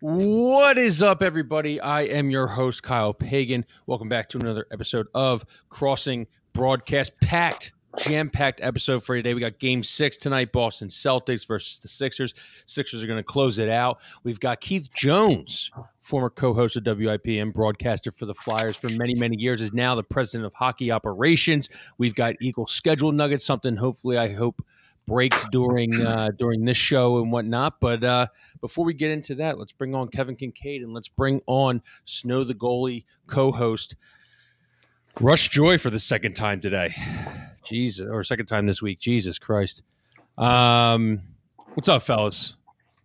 What is up, everybody? I am your host, Kyle Pagan. Welcome back to another episode of Crossing Broadcast. Packed, jam packed episode for today. We got game six tonight Boston Celtics versus the Sixers. Sixers are going to close it out. We've got Keith Jones, former co host of WIP and broadcaster for the Flyers for many, many years, is now the president of hockey operations. We've got Eagle schedule nuggets, something hopefully I hope breaks during uh, during this show and whatnot. But uh, before we get into that, let's bring on Kevin Kinkead and let's bring on Snow the goalie co-host Russ Joy for the second time today. Jesus, or second time this week. Jesus Christ. Um, what's up, fellas?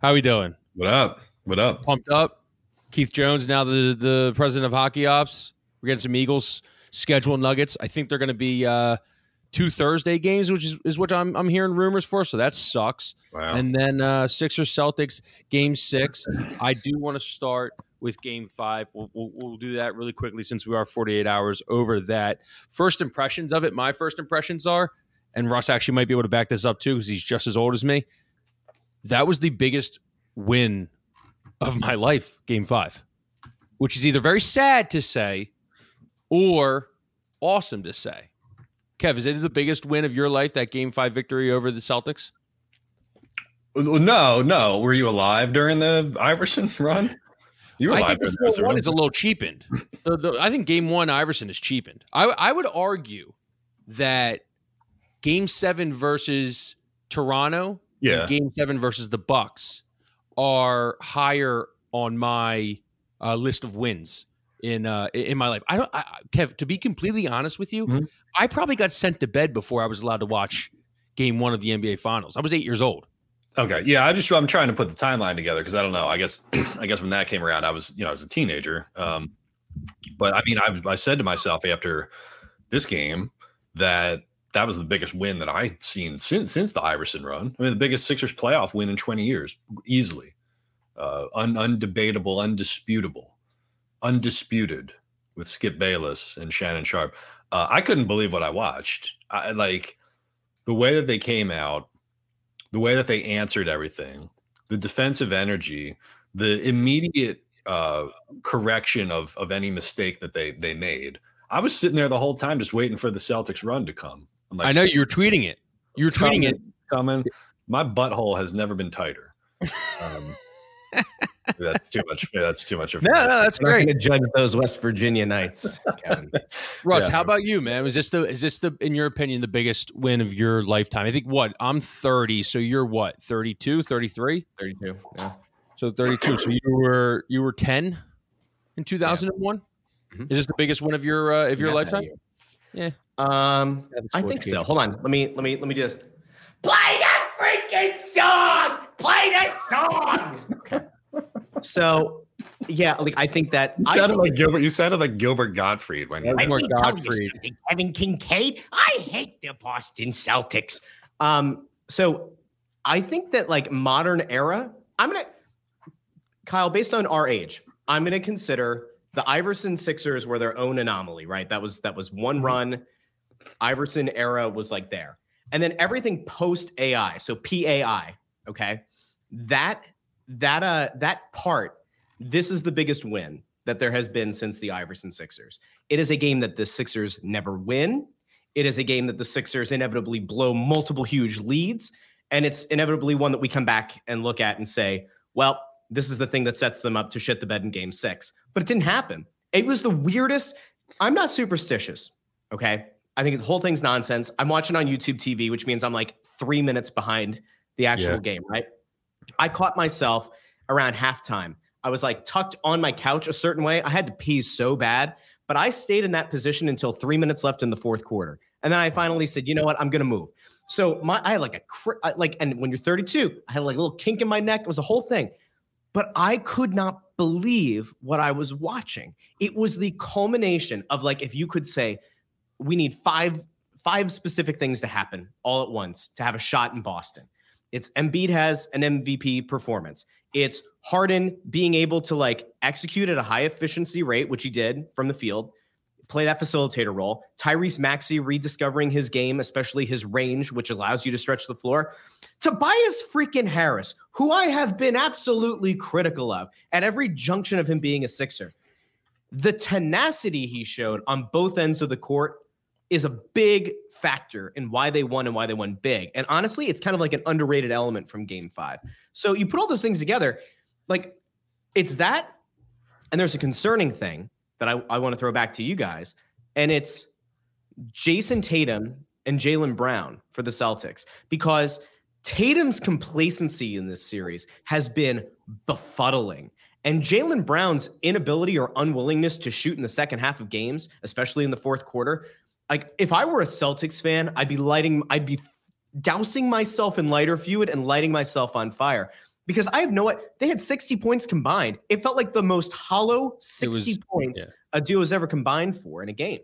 How we doing? What up? What up? Pumped up. Keith Jones now the the president of hockey ops. We're getting some Eagles schedule nuggets. I think they're going to be. Uh, two Thursday games, which is, is what I'm, I'm hearing rumors for. So that sucks. Wow. And then uh, Sixers Celtics game six. I do want to start with game five. We'll, we'll, we'll, do that really quickly since we are 48 hours over that. First impressions of it, my first impressions are, and Russ actually might be able to back this up too because he's just as old as me. That was the biggest win of my life, game five, which is either very sad to say or awesome to say. Kev, is it the biggest win of your life that game five victory over the Celtics? No, no. Were you alive during the Iverson run? You were I think the one is a little cheapened. the, the, I think game one Iverson is cheapened. I, I would argue that game seven versus Toronto, yeah, game seven versus the Bucks are higher on my uh, list of wins in uh, in my life. I don't, I, Kev. To be completely honest with you, mm-hmm. I probably got sent to bed before I was allowed to watch Game One of the NBA Finals. I was eight years old. Okay, yeah, I just I'm trying to put the timeline together because I don't know. I guess I guess when that came around, I was you know I was a teenager. Um, but I mean, I I said to myself after this game that that was the biggest win that I'd seen since since the Iverson run. I mean, the biggest Sixers playoff win in 20 years, easily, uh, un, undebatable, undisputable, undisputed with Skip Bayless and Shannon Sharpe. Uh, I couldn't believe what I watched. I like the way that they came out, the way that they answered everything, the defensive energy, the immediate uh, correction of of any mistake that they they made. I was sitting there the whole time just waiting for the Celtics run to come. Like, I know you were tweeting it. You were tweeting coming, it. Coming. My butthole has never been tighter. Um, that's too much. That's too much. Of no, no, that's I'm great. to judge those West Virginia Knights, Russ, yeah. how about you, man? Was this the is this the in your opinion the biggest win of your lifetime? I think what I'm 30, so you're what 32, 33, 32. Yeah. So 32. So you were you were 10 in 2001. Yeah. Mm-hmm. Is this the biggest win of your uh, of your yeah, lifetime? Yeah. Um, I think so. Hold on. Let me let me let me just play that freaking song. Play the song. Okay so yeah, like I think that you sounded like Gilbert. You sounded like Gilbert Gottfried when you were Gottfried. Kevin Kinkead. I hate the Boston Celtics. Um, so I think that like modern era, I'm gonna Kyle, based on our age, I'm gonna consider the Iverson Sixers were their own anomaly, right? That was that was one mm-hmm. run. Iverson era was like there. And then everything post AI, so PAI, okay? That that uh that part, this is the biggest win that there has been since the Iverson Sixers. It is a game that the Sixers never win. It is a game that the Sixers inevitably blow multiple huge leads. And it's inevitably one that we come back and look at and say, well, this is the thing that sets them up to shit the bed in game six. But it didn't happen. It was the weirdest. I'm not superstitious. Okay. I think the whole thing's nonsense. I'm watching on YouTube TV, which means I'm like three minutes behind the actual yeah. game, right? I caught myself around halftime. I was like tucked on my couch a certain way. I had to pee so bad, but I stayed in that position until three minutes left in the fourth quarter. And then I finally said, you know what? I'm going to move. So my, I had like a, like, and when you're 32, I had like a little kink in my neck. It was a whole thing. But I could not believe what I was watching. It was the culmination of like, if you could say, we need five, five specific things to happen all at once to have a shot in Boston. It's Embiid has an MVP performance. It's Harden being able to like execute at a high efficiency rate, which he did from the field, play that facilitator role. Tyrese Maxey rediscovering his game, especially his range, which allows you to stretch the floor. Tobias freaking Harris, who I have been absolutely critical of at every junction of him being a Sixer. The tenacity he showed on both ends of the court is a big factor in why they won and why they won big. And honestly, it's kind of like an underrated element from game five. So you put all those things together, like it's that. And there's a concerning thing that I, I want to throw back to you guys. And it's Jayson Tatum and Jaylen Brown for the Celtics because Tatum's complacency in this series has been befuddling. And Jaylen Brown's inability or unwillingness to shoot in the second half of games, especially in the fourth quarter, like if I were a Celtics fan, I'd be lighting, I'd be dousing myself in lighter fluid and lighting myself on fire because I have no what they had 60 points combined. It felt like the most hollow 60 was, points yeah. a duo has ever combined for in a game.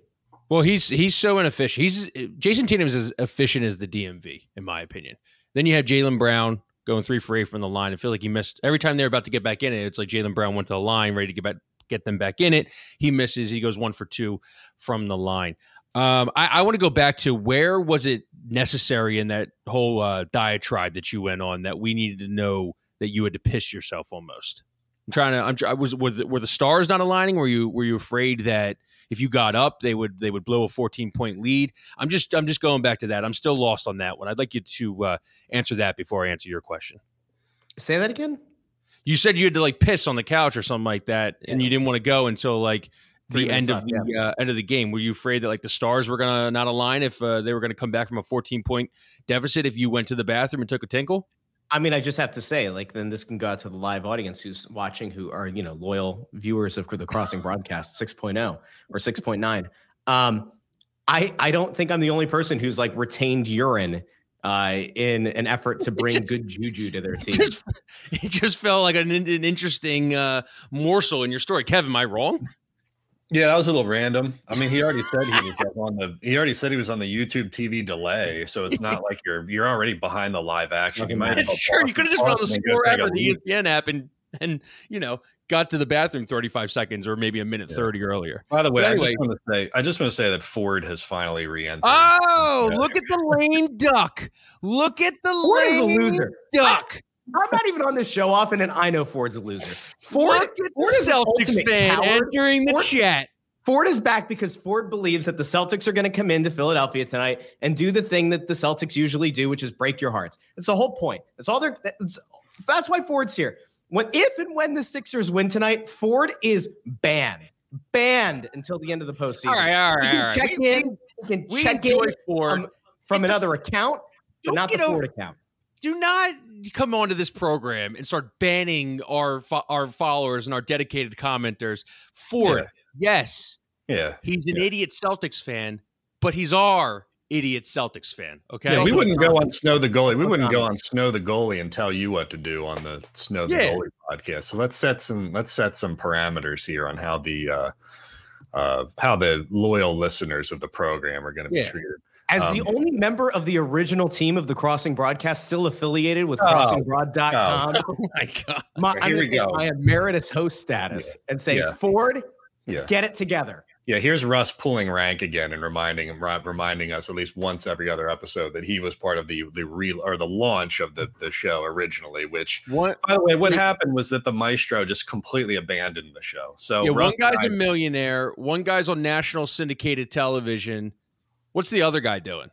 Well, he's he's so inefficient. He's Jayson Tatum is as efficient as the DMV, in my opinion. Then you have Jaylen Brown going three for eight from the line. I feel like he missed every time they're about to get back in it. It's like Jaylen Brown went to the line, ready to get back, get them back in it. He misses. He goes one for two from the line. Um, I, I want to go back to where was it necessary in that whole uh, diatribe that you went on that we needed to know that you had to piss yourself almost. I'm trying to. I'm. I was. Were the, were the stars not aligning? Were you Were you afraid that if you got up, they would they would blow a 14 point lead? I'm just. I'm just going back to that. I'm still lost on that one. I'd like you to uh, answer that before I answer your question. Say that again. You said you had to like piss on the couch or something like that, yeah. and you didn't want to go until like the end of the yeah. uh, end of the game. Were you afraid that like the stars were gonna not align if uh, they were gonna come back from a 14 point deficit if you went to the bathroom and took a tinkle? I mean, I just have to say, like, then this can go out to the live audience who's watching, who are you know loyal viewers of the Crossing broadcast 6.0 or 6.9. Um, I I don't think I'm the only person who's like retained urine uh, in an effort to bring just, good juju to their team. It just, it just felt like an, an interesting uh, morsel in your story. Kevin, am I wrong? Yeah, that was a little random. I mean, he already said he was like on the he already said he was on the YouTube TV delay, so it's not like you're you're already behind the live action. You might sure you could have just been on the score app or the ESPN app and and you know got to the bathroom 35 seconds or maybe a minute yeah. 30 earlier. By the way, anyway, I just want to say I just want to say that Ford has finally re-entered. Oh, look at the lame duck. Look at the Ford lame loser. duck. I'm not even on this show often, and I know Ford's a loser. Ford, Ford the Celtics fan entering the Ford, chat. Ford is back because Ford believes that the Celtics are going to come into Philadelphia tonight and do the thing that the Celtics usually do, which is break your hearts. That's the whole point. That's all they're. That's, that's why Ford's here. When if and when the Sixers win tonight, Ford is banned, banned until the end of the postseason. All right, all right, all right. Check we, in. We can check in Ford. from, from another account, but not the Ford over, account. Do not come onto this program and start banning our our followers and our dedicated commenters. for yeah. yes, yeah, he's an yeah. idiot Celtics fan, but he's our idiot Celtics fan. Okay, yeah, we wouldn't go on Snow the goalie. We wouldn't go on Snow the goalie and tell you what to do on the Snow the yeah. goalie podcast. So let's set some let's set some parameters here on how the uh, uh, how the loyal listeners of the program are going to be yeah. treated. As um, the only member of the original team of the Crossing Broadcast still affiliated with oh, crossingbroad.com. Oh, my God. My, Here I'm we go. I emeritus host status yeah. and say, yeah. Ford, yeah. get it together. Yeah, here's Russ pulling rank again and reminding him, reminding us at least once every other episode that he was part of the the real or the launch of the the show originally. Which, what, by the way, what happened was that the maestro just completely abandoned the show. So yeah, Russ one guy's a millionaire, one guy's on national syndicated television, What's the other guy doing?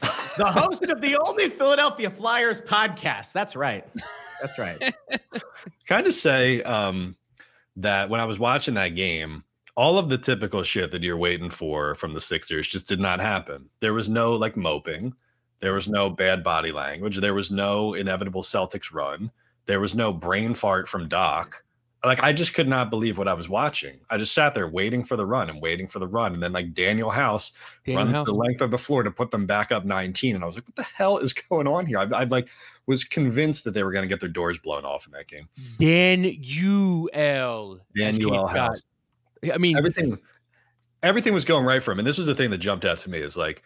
the host of the only Philadelphia Flyers podcast. That's right. That's right. kind of say um, that when I was watching that game, all of the typical shit that you're waiting for from the Sixers just did not happen. There was no like moping. There was no bad body language. There was no inevitable Celtics run. There was no brain fart from Doc like I just could not believe what I was watching. I just sat there waiting for the run and waiting for the run, and then like Danuel House Danuel runs House. the length of the floor to put them back up 19, and I was like, "What the hell is going on here?" I, I like was convinced that they were going to get their doors blown off in that game. Danuel, Danuel House. I mean, everything, everything was going right for him, and this was the thing that jumped out to me is like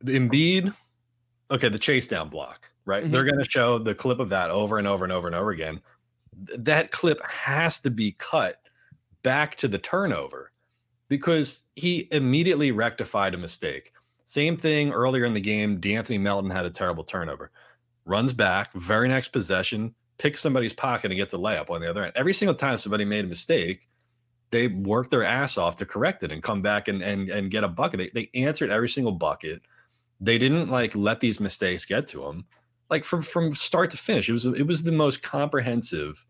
the Embiid. Okay, the chase down block, right? Mm-hmm. They're going to show the clip of that over and over and over and over again that clip has to be cut back to the turnover. because he immediately rectified a mistake. Same thing earlier in the game. De'Anthony Melton had a terrible turnover. Runs back, very next possession, picks somebody's pocket and gets a layup on the other end. Every single time somebody made a mistake, they worked their ass off to correct it and come back and and, and get a bucket. They, they answered every single bucket. They didn't like let these mistakes get to them. Like from from start to finish, it was it was the most comprehensive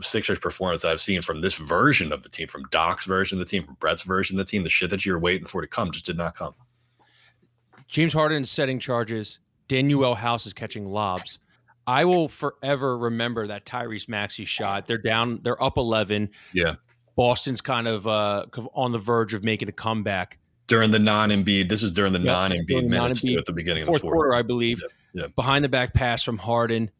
Sixers performance that I've seen from this version of the team, from Doc's version of the team, from Brett's version of the team. The shit that you're waiting for to come just did not come. James Harden is setting charges. Danuel House is catching lobs. I will forever remember that Tyrese Maxey shot. They're down, they're up 11. Yeah. Boston's kind of uh, on the verge of making a comeback. During the non Embiid, this is during the yep. non Embiid minutes non-Embiid, at the beginning fourth of the fourth quarter, I believe. Yep. Behind the back pass from Harden.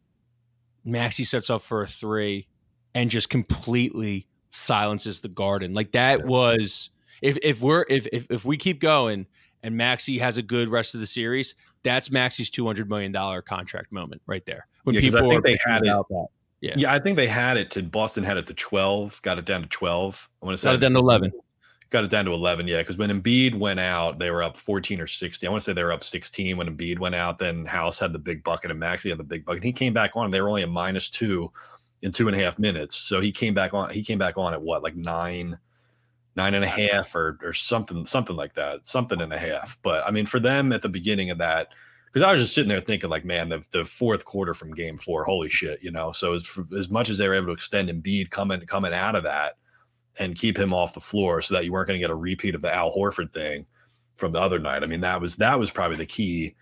Maxey sets up for a three and just completely silences the garden. Like that was if if we're if if, if we keep going and Maxey has a good rest of the series, that's Maxey's two hundred million dollar contract moment right there. When yeah, people I think they had it. That. Yeah. yeah, I think they had it to Boston had it to twelve, got it down to twelve. I want to say got it down to eleven. Got it down to eleven, yeah. Because when Embiid went out, they were up fourteen or sixteen. I want to say they were up sixteen when Embiid went out. Then House had the big bucket and Maxey had the big bucket. He came back on. They were only a minus two in two and a half minutes. So he came back on. He came back on at what, like nine nine and a half or or something something like that something and a half but i mean for them at the beginning of that because i was just sitting there thinking like man the, the fourth quarter from game four holy shit you know so as, as much as they were able to extend Embiid coming coming out of that and keep him off the floor so that you weren't going to get a repeat of the al horford thing from the other night i mean that was that was probably the key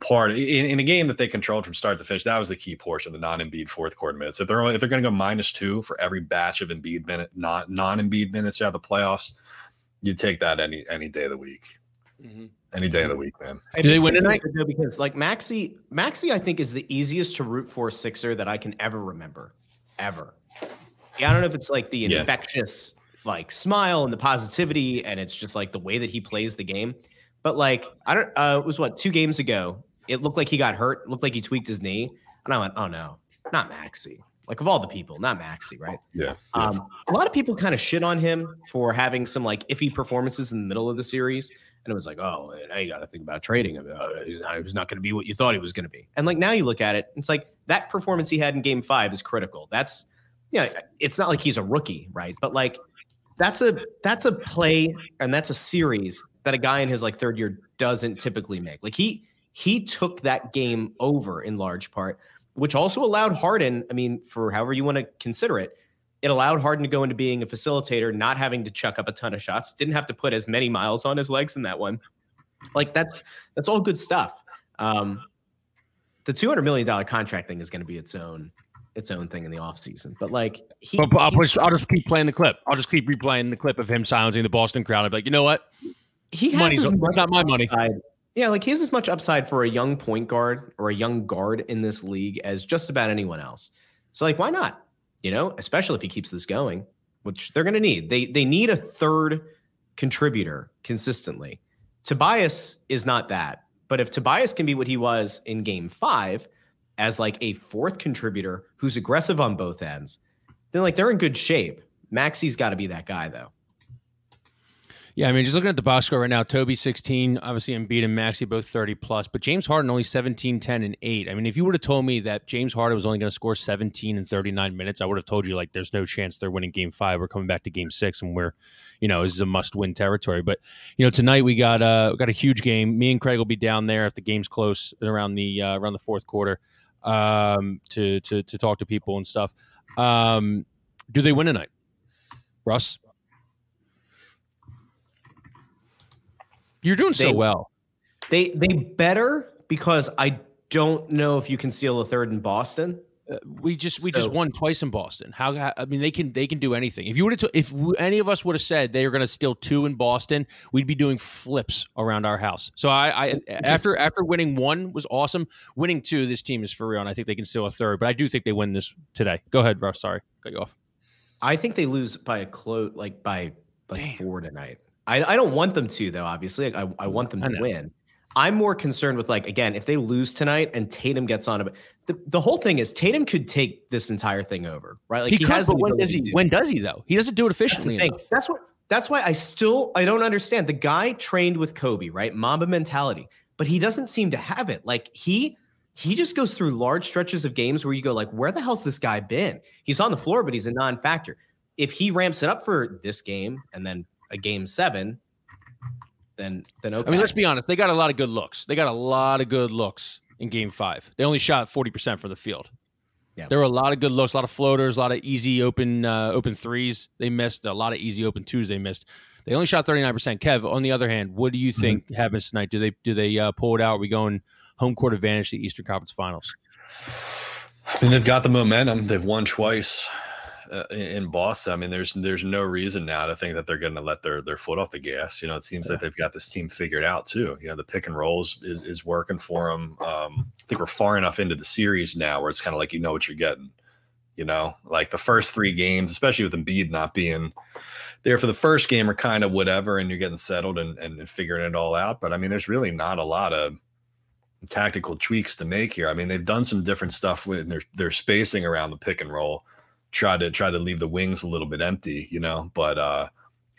part in, in, a game that they controlled from start to finish. That was the key portion, the non-Embiid fourth quarter minutes. If they're only, if they're going to go minus two for every batch of Embiid minute, not non-Embiid minutes out of the playoffs, you take that any any day of the week. Mm-hmm. Any day of the week, man. Do they win tonight? Because like Maxey, Maxey, I think is the easiest to root for Sixer that I can ever remember, ever. Yeah, I don't know if it's like the infectious yeah. like smile and the positivity, and it's just like the way that he plays the game. But like, I don't. Uh, it was what two games ago. It looked like he got hurt. It looked like he tweaked his knee, and I went, "Oh no, not Maxey." Like of all the people, not Maxey, right? Yeah. Um, a lot of people kind of shit on him for having some like iffy performances in the middle of the series, and it was like, "Oh, now you got to think about trading him. Uh, he's not, not going to be what you thought he was going to be." And like now you look at it, it's like that performance he had in Game Five is critical. That's yeah, you know, it's not like he's a rookie, right? But like that's a that's a play and that's a series that a guy in his like third year doesn't typically make. Like he he took that game over in large part, which also allowed Harden, I mean, for however you want to consider it, it allowed Harden to go into being a facilitator, not having to chuck up a ton of shots, didn't have to put as many miles on his legs in that one. Like that's that's all good stuff. Um, the two hundred million dollar contract thing is going to be its own its own thing in the offseason. But like, he, but, but I'll, push, I'll just keep playing the clip. I'll just keep replaying the clip of him silencing the Boston crowd. I'd be like, you know what? He has Money's, as much not my money. Upside, yeah, like he has as much upside for a young point guard or a young guard in this league as just about anyone else. So like, why not? You know, especially if he keeps this going, which they're going to need. They they need a third contributor consistently. Tobias is not that, but if Tobias can be what he was in Game Five, as like a fourth contributor who's aggressive on both ends, then like they're in good shape. Maxey's got to be that guy though. Yeah, I mean, just looking at the box score right now, Toby 16, obviously Embiid and Maxey both 30 plus, but James Harden only 17, 10, and 8. I mean, if you would have told me that James Harden was only going to score 17 in 39 minutes, I would have told you, like, there's no chance they're winning game five. We're coming back to game six, and we're, you know, this is a must win territory. But, you know, tonight we got, uh, we got a huge game. Me and Craig will be down there if the game's close around the, uh, around the fourth quarter um, to, to, to talk to people and stuff. Um, do they win tonight? Russ? You're doing they, so well. They they better because I don't know if you can steal a third in Boston. Uh, we just we so, just won twice in Boston. How I mean they can they can do anything. If you would have if any of us would have said they are going to steal two in Boston, we'd be doing flips around our house. So I, I after after winning one was awesome. Winning two, this team is for real, and I think they can steal a third. But I do think they win this today. Go ahead, Russ. Sorry, cut you off. I think they lose by a close like by like Damn. four tonight. I, I don't want them to though. Obviously, I, I want them to win. I'm more concerned with like again, if they lose tonight and Tatum gets on it, the, the whole thing is Tatum could take this entire thing over, right? Like he, he has. But when does he? When does he though? He doesn't do it efficiently. That's, that's, what That's why I still I don't understand. The guy trained with Kobe, right? Mamba mentality, but he doesn't seem to have it. Like he he just goes through large stretches of games where you go like, where the hell's this guy been? He's on the floor, but he's a non-factor. If he ramps it up for this game and then a game seven, then then okay. I mean, let's be honest. They got a lot of good looks. They got a lot of good looks in Game Five. They only shot forty percent for the field. Yeah. There were a lot of good looks, a lot of floaters, a lot of easy open uh, open threes. They missed a lot of easy open twos. They missed. They only shot thirty nine percent. Kev, on the other hand, what do you mm-hmm. think mm-hmm. happens tonight? Do they do they uh, pull it out? Are we going home court advantage to the Eastern Conference Finals? I mean, they've got the momentum. They've won twice uh, in Boston. I mean, there's there's no reason now to think that they're going to let their their foot off the gas. You know, it seems yeah. like they've got this team figured out too. You know, the pick and rolls is, is working for them. Um, I think we're far enough into the series now where it's kind of like you know what you're getting. You know, like the first three games, especially with Embiid not being there for the first game, are kind of whatever, and you're getting settled and, and figuring it all out. But I mean, there's really not a lot of tactical tweaks to make here. I mean, they've done some different stuff with their their spacing around the pick and roll try to try to leave the wings a little bit empty, you know. But uh,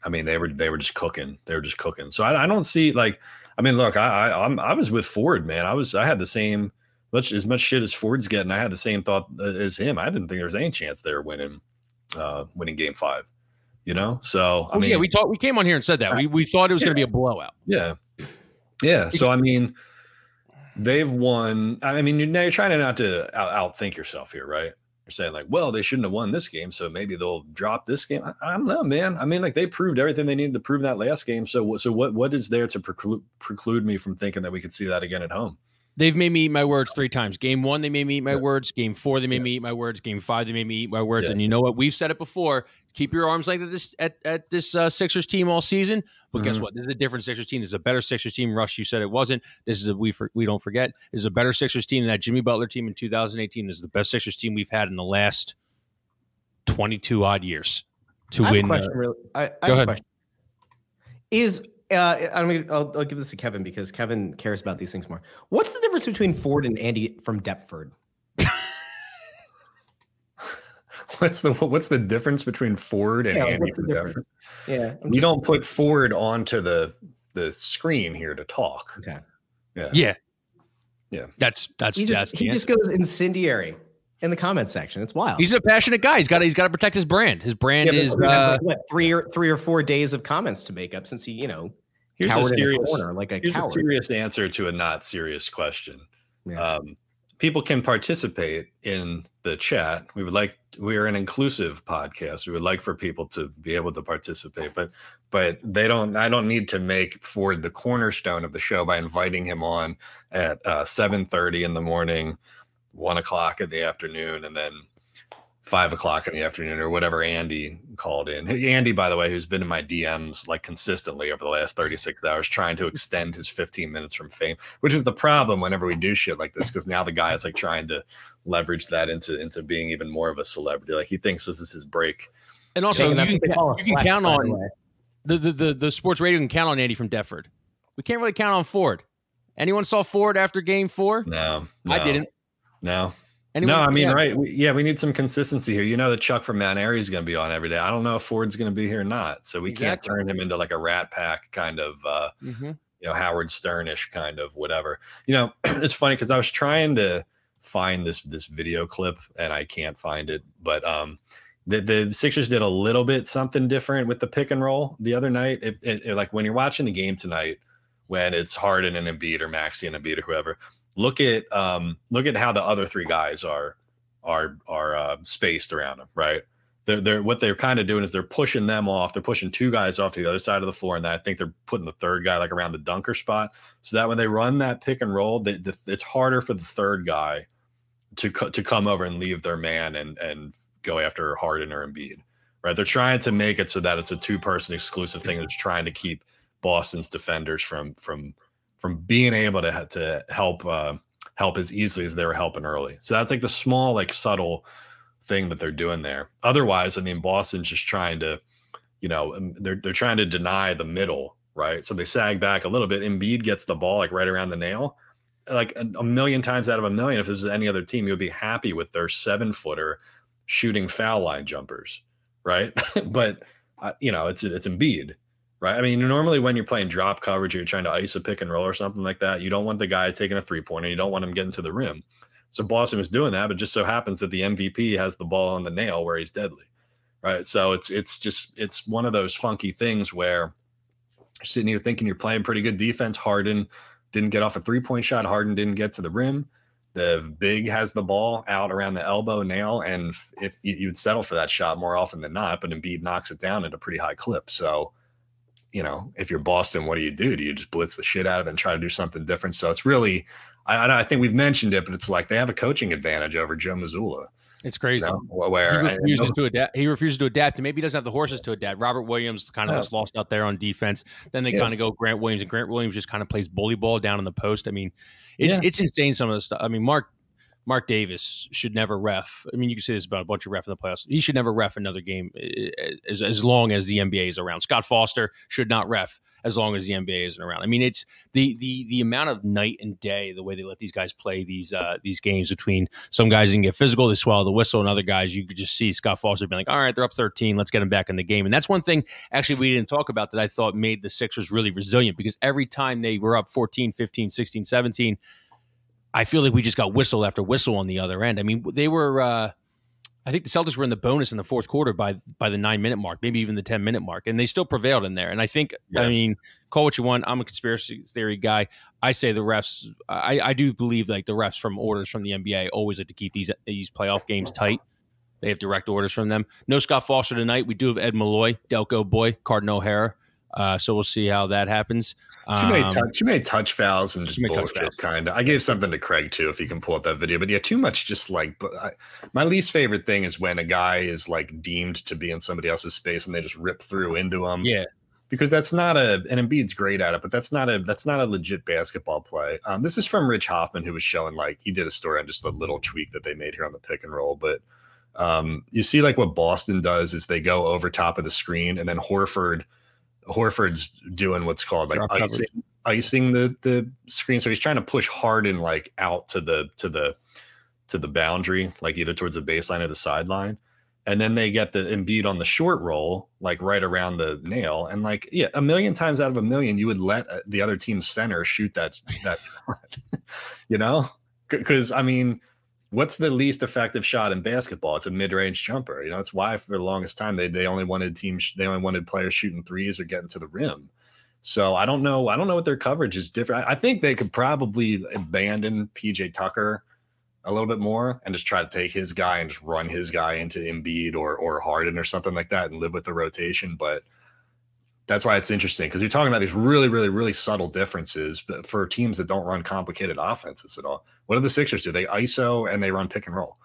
I mean, they were they were just cooking. They were just cooking. So I, I don't see like. I mean, look, I, I I'm I was with Ford, man. I was I had the same much as much shit as Ford's getting. I had the same thought uh, as him. I didn't think there was any chance they were winning uh winning Game Five. You know, so I oh, mean, yeah, we talked. We came on here and said that we we thought it was yeah. going to be a blowout. Yeah, yeah. So I mean, they've won. I mean, now you're trying to not to out, outthink yourself here, right? You're saying like, well, they shouldn't have won this game, so maybe they'll drop this game. I, I, don't know, man. I mean, like they proved everything they needed to prove that last game. So, so what what is there to preclude preclude me from thinking that we could see that again at home? They've made me eat my words three times. Game one, they made me eat my yeah. words. Game four, they made yeah. me eat my words. Game five, they made me eat my words. Yeah. And you know what? We've said it before. Keep your arms length at this at, at this uh, Sixers team all season. But mm-hmm. guess what? This is a different Sixers team. This is a better Sixers team. Russ, you said it wasn't. This is a we for, we don't forget. This is a better Sixers team than that Jimmy Butler team in 2018. This is the best Sixers team we've had in the last 22 odd years to I win. question, really. I, I Go ahead. Is uh, I'm gonna, I'll, I'll, give this to Kevin because Kevin cares about these things more. What's the difference between Ford and Andy from Deptford? what's the what's the difference between Ford and yeah, Andy from Deptford? Yeah, we don't put Ford onto the the screen here to talk. Okay. Yeah. Yeah. Yeah. That's that's he just, that's he just goes incendiary in the comment section. It's wild. He's a passionate guy. He's got he's got to protect his brand. His brand yeah, is uh, what three or three or four days of comments to make up since he you know here's a serious corner, like a, here's a serious answer to a not serious question. Yeah. Um, people can participate in the chat. We would like we are an inclusive podcast. We would like for people to be able to participate, but but they don't. I don't need to make Ford the cornerstone of the show by inviting him on at uh, seven thirty in the morning one o'clock in the afternoon and then five o'clock in the afternoon or whatever Andy called in. Andy, by the way, who's been in my DMs like consistently over the last 36 hours, trying to extend his 15 minutes from fame, which is the problem whenever we do shit like this, because now the guy is like trying to leverage that into into being even more of a celebrity. Like he thinks this is his break. And also, you can, you can flex, count on the, the, the the sports radio can count on Andy from Deptford. We can't really count on Ford. Anyone saw Ford after Game Four? No, no. I didn't. No. No, I mean, yeah. right. We, yeah, we need some consistency here. You know that Chuck from Mount Airy is going to be on every day. I don't know if Ford's going to be here or not. So we exactly. can't turn him into like a rat pack kind of, uh, mm-hmm. you know, Howard Sternish kind of whatever. You know, it's funny because I was trying to find this this video clip and I can't find it. But um, the, the Sixers did a little bit something different with the pick and roll the other night. If, like when you're watching the game tonight, when it's Harden and Embiid or Maxey and Embiid or whoever, look at um, look at how the other three guys are are are uh, spaced around them, right? They're, they're what they're kind of doing is they're pushing them off. They're pushing two guys off to the other side of the floor, and then I think they're putting the third guy like around the dunker spot, so that when they run that pick and roll, they, the, it's harder for the third guy to to come over and leave their man and and go after Harden or Embiid, right? They're trying to make it so that it's a two person exclusive thing that's trying to keep Boston's defenders from from from being able to to help uh, help as easily as they were helping early. So that's like the small, like subtle thing that they're doing there. Otherwise, I mean, Boston's just trying to, you know, um, they're they're trying to deny the middle, right? So they sag back a little bit. Embiid gets the ball like right around the nail. Like a, a million times out of a million, if it was any other team, you would be happy with their seven footer shooting foul line jumpers, right? but uh, you know, it's it's Embiid, right? I mean, normally when you're playing drop coverage, you're trying to ice a pick and roll or something like that. You don't want the guy taking a three pointer. You don't want him getting to the rim. So Boston was doing that, but just so happens that the MVP has the ball on the nail where he's deadly, right? So it's it's just it's one of those funky things where you're sitting here thinking you're playing pretty good defense. Harden didn't get off a three point shot. Harden didn't get to the rim. The big has the ball out around the elbow nail, and if you, you'd settle for that shot more often than not, but Embiid knocks it down at a pretty high clip. So you know, if you're Boston, what do you do? Do you just blitz the shit out of it and try to do something different? So it's really, I, I think we've mentioned it, but it's like they have a coaching advantage over Joe Mazzulla. It's crazy. You know, where he refuses to adapt. He refuses to adapt, and maybe he doesn't have the horses to adapt. Robert Williams kind of yeah. just lost out there on defense. Then they yeah. kind of go Grant Williams, and Grant Williams just kind of plays bully ball down in the post. I mean, it's yeah. it's insane some of the stuff. I mean, Mark Marc Davis should never ref. I mean, you can say this about a bunch of ref in the playoffs. He should never ref another game eh, eh, as, as long as the NBA is around. Scott Foster should not ref as long as the NBA isn't around. I mean, it's the the the amount of night and day the way they let these guys play these uh, these games between some guys can get physical, they swallow the whistle, and other guys you could just see Scott Foster being like, all right, they're up 13, let's get them back in the game. And that's one thing actually we didn't talk about that I thought made the Sixers really resilient because every time they were up 14, 15, 16, 17 I feel like we just got whistle after whistle on the other end. I mean, they were. Uh, I think the Celtics were in the bonus in the fourth quarter by by the nine minute mark, maybe even the ten minute mark, and they still prevailed in there. And I think, yeah. I mean, call what you want. I'm a conspiracy theory guy. I say the refs. I, I do believe like the refs from orders from the NBA always like to keep these these playoff games tight. They have direct orders from them. No Scott Foster tonight. We do have Ed Malloy, Delco boy, Cardinal O'Hara. Uh, so we'll see how that happens. Too many, um, touch, too many touch fouls and just bullshit. Kind of. I gave something to Craig too, if you can pull up that video. But yeah, too much. Just like, but I, my least favorite thing is when a guy is like deemed to be in somebody else's space and they just rip through into him. Yeah, because that's not a. And Embiid's great at it, but that's not a. That's not a legit basketball play. Um, this is from Rich Hofmann, who was showing like he did a story on just the little tweak that they made here on the pick and roll, but. Um, you see, like what Boston does is they go over top of the screen, and then Horford Horford's doing what's called like icing, icing the the screen. So he's trying to push Harden like out to the to the to the boundary, like either towards the baseline or the sideline. And then they get the Embiid on the short roll, like right around the nail. And like, yeah, a million times out of a million, you would let uh, the other team's center shoot that that, you know, because I mean, what's the least effective shot in basketball? It's a mid-range jumper. You know, it's why for the longest time they they only wanted teams they only wanted players shooting threes or getting to the rim. So I don't know. I don't know what their coverage is different. I think they could probably abandon PJ Tucker a little bit more and just try to take his guy and just run his guy into Embiid or or Harden or something like that and live with the rotation. But that's why it's interesting because you're talking about these really, really, really subtle differences for teams that don't run complicated offenses at all. What do the Sixers do? They ISO and they run pick and roll.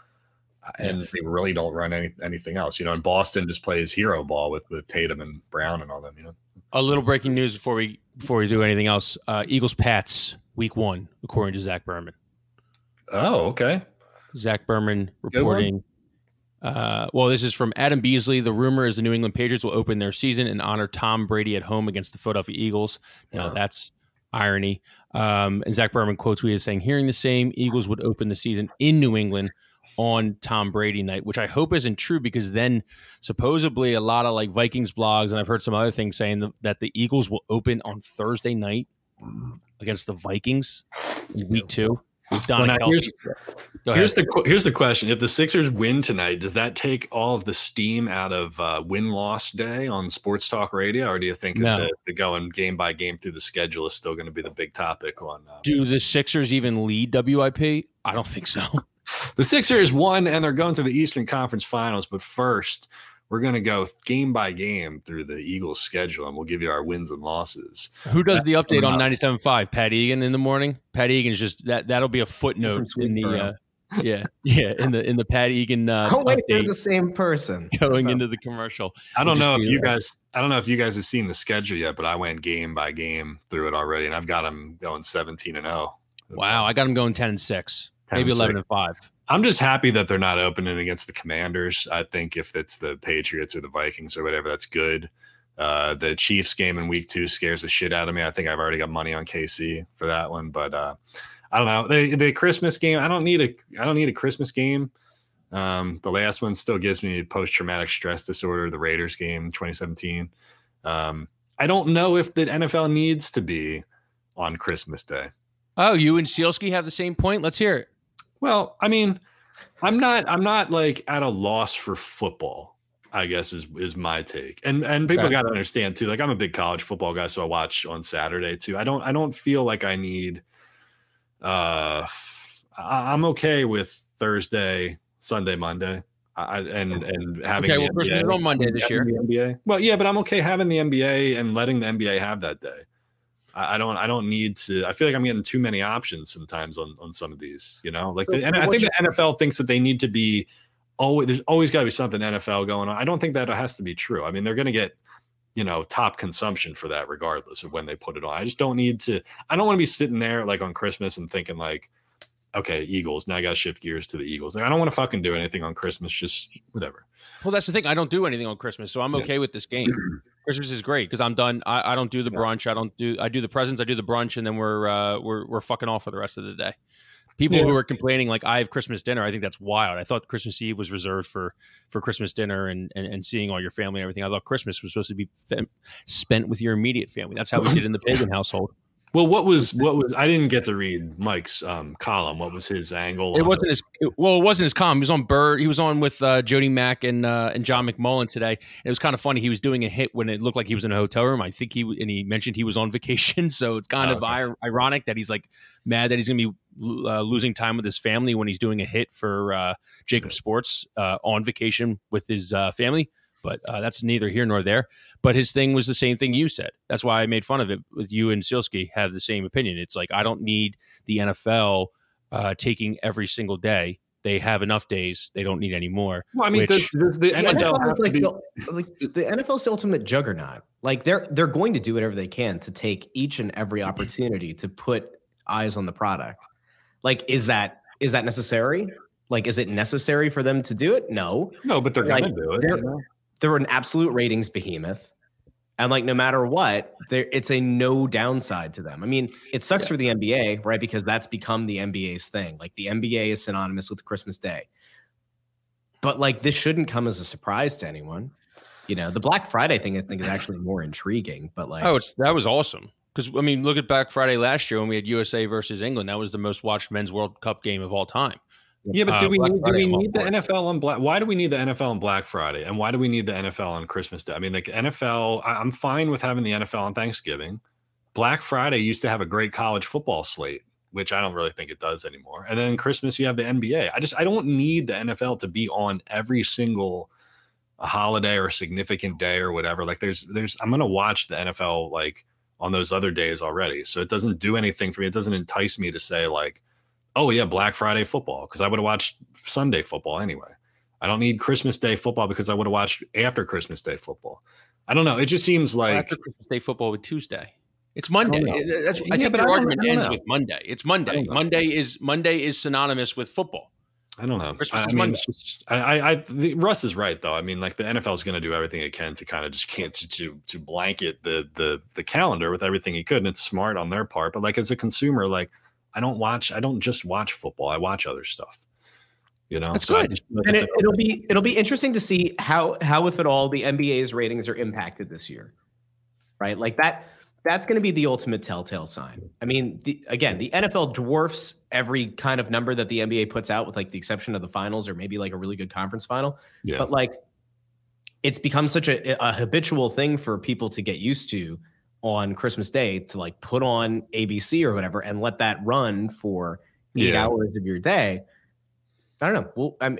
And they really don't run any, anything else. You know, and Boston just plays hero ball with with Tatum and Brown and all them, you know. A little breaking news before we before we do anything else. Uh, Eagles Pats week one, according to Zach Berman. Oh, okay. Zach Berman reporting uh, well, this is from Adam Beasley. The rumor is the New England Patriots will open their season and honor Tom Brady at home against the Philadelphia Eagles. Now, yeah. that's irony. Um, and Zach Berman quote tweeted saying, Hearing the same, Eagles would open the season in New England on Tom Brady night, which I hope isn't true because then supposedly a lot of like Vikings blogs, and I've heard some other things saying that the Eagles will open on Thursday night against the Vikings in week two. Well, now, here's, here's the here's the question: If the Sixers win tonight, does that take all of the steam out of uh, win loss day on Sports Talk Radio, or do you think no. that the, the, going game by game through the schedule is still going to be the big topic on? Uh, do the Sixers even lead WIP? I don't think so. the Sixers won, and they're going to the Eastern Conference Finals. But first, we're going to go game by game through the Eagles schedule and we'll give you our wins and losses. Who does the update on 97.5? Pat Egan in the morning? Pat Egan's just that that'll be a footnote in the uh, yeah, yeah, in the in the Pat Egan uh Oh wait, they're the same person. Going into the commercial. I don't know if you there. guys I don't know if you guys have seen the schedule yet, but I went game by game through it already and I've got them going 17 and 0. Wow, I got them going 10 and 6. 10 maybe and 11 6. and 5. I'm just happy that they're not opening against the Commanders. I think if it's the Patriots or the Vikings or whatever, that's good. Uh, the Chiefs game in week two scares the shit out of me. I think I've already got money on KC for that one, but uh, I don't know. The, the Christmas game, I don't need a I don't need a Christmas game. Um, the last one still gives me post traumatic stress disorder, the Raiders game 2017. Um, I don't know if the NFL needs to be on Christmas Day. Oh, you and Sielski have the same point. Let's hear it. Well, I mean, I'm not I'm not like at a loss for football. I guess is is my take. And and people Okay. got to understand too. Like I'm a big college football guy, so I watch on Saturday too. I don't I don't feel like I need. Uh, I, I'm okay with Thursday, Sunday, Monday. I, and and having Okay, well, is on Monday this having the NBA. Well, yeah, but I'm okay having the NBA and letting the NBA have that day. I, I don't I don't need to. I feel like I'm getting too many options sometimes on on some of these. You know, like So the, and I think the NFL thinks that they need to be always. There's always got to be something NFL going on. I don't think that has to be true. I mean, they're going to get you know top consumption for that regardless of when they put it on. I just don't need to. I don't want to be sitting there like on Christmas and thinking like. Okay, Eagles. Now I got to shift gears to the Eagles. Like, I don't want to fucking do anything on Christmas. Just whatever. Well, that's the thing. I don't do anything on Christmas, so I'm Yeah. okay with this game. Christmas is great because I'm done. I, I don't do the brunch. I don't do. I do the presents. I do the brunch, and then we're uh, we're we're fucking off for the rest of the day. People Yeah. who are complaining like I have Christmas dinner, I think that's wild. I thought Christmas Eve was reserved for for Christmas dinner and and, and seeing all your family and everything. I thought Christmas was supposed to be spent with your immediate family. That's how we did in the pagan household. Well, what was what was I didn't get to read Mike's um, column. What was his angle? It wasn't his. It, well, it wasn't his column. He was on Bird. He was on with uh, Jody Mac and uh, and John McMullen today. It was kind of funny. He was doing a hit when it looked like he was in a hotel room. I think he and he mentioned he was on vacation. So it's kind Oh, of okay. ir- ironic that he's like mad that he's going to be uh, losing time with his family when he's doing a hit for uh, JAKIB Sports uh, on vacation with his uh, family. But uh, that's neither here nor there. But his thing was the same thing you said. That's why I made fun of it. With you and Sielski have the same opinion. It's like I don't need the NFL uh, taking every single day. They have enough days. They don't need any more. Well, I mean, which- does, does the The NFL NFL is like, be- the, like the NFL's the ultimate juggernaut. Like they're they're going to do whatever they can to take each and every opportunity to put eyes on the product. Like, is that is that necessary? Like, is it necessary for them to do it? No. no, but they're like, gonna do it. they're- you know? They're an absolute ratings behemoth. And like no matter what, there it's a no downside to them. I mean, it sucks Yeah. for the NBA, right? Because that's become the NBA's thing. Like the NBA is synonymous with Christmas Day. But like this shouldn't come as a surprise to anyone. You know, the Black Friday thing I think is actually more intriguing, but like Oh, it's that was awesome. Because I mean, look at Black Friday last year when we had USA versus England. That was the most watched men's World Cup game of all time. Yeah, but Uh, do we Black need, do we need the. NFL on Black? Why do we need the NFL on Black Friday, and why do we need the NFL on Christmas Day? I mean, like NFL, I, I'm fine with having the NFL on Thanksgiving. Black Friday used to have a great college football slate, which I don't really think it does anymore. And then Christmas, you have the NBA. I just I don't need the NFL to be on every single holiday or significant day or whatever. Like there's there's I'm gonna watch the NFL like on those other days already. So it doesn't do anything for me. It doesn't entice me to say like, oh yeah, Black Friday football because I would have watched Sunday football anyway. I don't need Christmas Day football because I would have watched after Christmas Day football. I don't know. It just seems like After Christmas Day football with Tuesday. It's Monday. know. That's, I think but the I argument ends with Monday. It's Monday. Monday is Monday is synonymous with football. I don't know. Christmas I, I mean, just, I, I, I the, Russ is right though. I mean, like the NFL is going to do everything it can to kind of just can't to, to to blanket the the the calendar with everything he could, and it's smart on their part. But like as a consumer, like I don't watch. I don't just watch football. I watch other stuff. You know, That's So good. just and it, it'll be it'll be interesting to see how how if at all the NBA's ratings are impacted this year, right? Like that that's going to be the ultimate telltale sign. I mean, the, again, the NFL dwarfs every kind of number that the NBA puts out, with like the exception of the finals or maybe like a really good conference final. yeah. But like, it's become such a, a habitual thing for people to get used to on Christmas Day to like put on ABC or whatever and let that run for eight Yeah. hours of your day. I don't know. We'll I'm,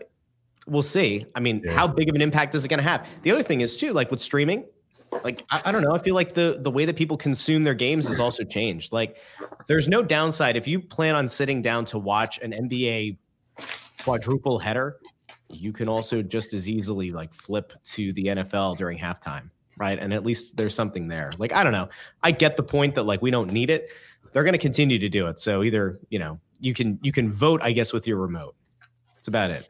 we'll see. I mean, Yeah. how big of an impact is it going to have? The other thing is too, like with streaming, like I, I don't know. I feel like the the way that people consume their games has also changed. Like, there's no downside if you plan on sitting down to watch an NBA quadruple header. You can also just as easily like flip to the NFL during halftime, right? And at least there's something there. Like I don't know. I get the point that like we don't need it. They're going to continue to do it. So either you know you can you can vote, I guess, with your remote. That's about it.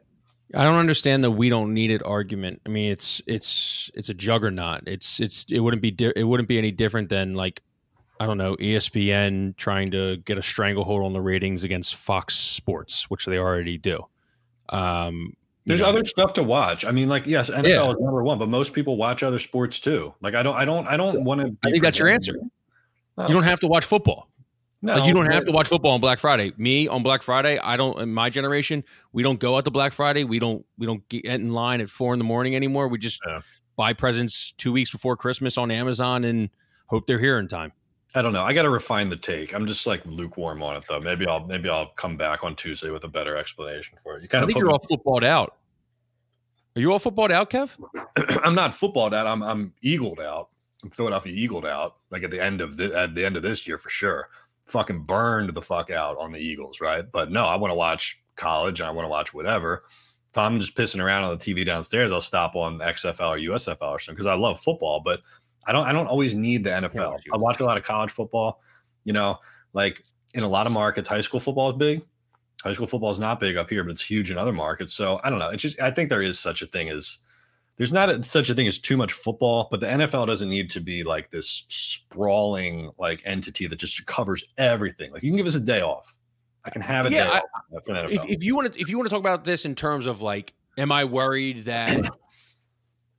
I don't understand the we don't need it argument. I mean, it's it's it's a juggernaut. It's it's it wouldn't be di- it wouldn't be any different than like I don't know ESPN trying to get a stranglehold on the ratings against Fox Sports, which they already do. Um, There's you know? other stuff to watch. I mean, like, yes, NFL Yeah. is number one, but most people watch other sports too. Like, I don't, I don't, I don't want to. I think that's your answer. You don't have to watch football. No, like you don't have to watch football on Black Friday. Me on Black Friday, I don't. In my generation, we don't go out to Black Friday. We don't. We don't get in line at four in the morning anymore. We just Yeah. buy presents two weeks before Christmas on Amazon and hope they're here in time. I don't know. I got to refine the take. I'm just like lukewarm on it though. Maybe I'll, maybe I'll come back on Tuesday with a better explanation for it. You kind I of think you're all footballed out. Are you all footballed out, Kev? I'm not footballed out. I'm I'm eagled out. I'm Philadelphia eagled out. Like at the end of the at the end of this year for sure. Fucking burned the fuck out on the Eagles, right? But no, I want to watch college. and I want to watch whatever. If I'm just pissing around on the TV downstairs, I'll stop on XFL or USFL or something because I love football. But I don't I don't always need the NFL. I watch a lot of college football. You know, like in a lot of markets, high school football is big. High school football is not big up here, but it's huge in other markets. So I don't know. It's just I think there is such a thing as there's not a, such a thing as too much football, but the NFL doesn't need to be like this sprawling like entity that just covers everything. Like you can give us a day off. I can have a Yeah, day I- off for the NFL. If, if you want to, if you want to talk about this in terms of like, am I worried that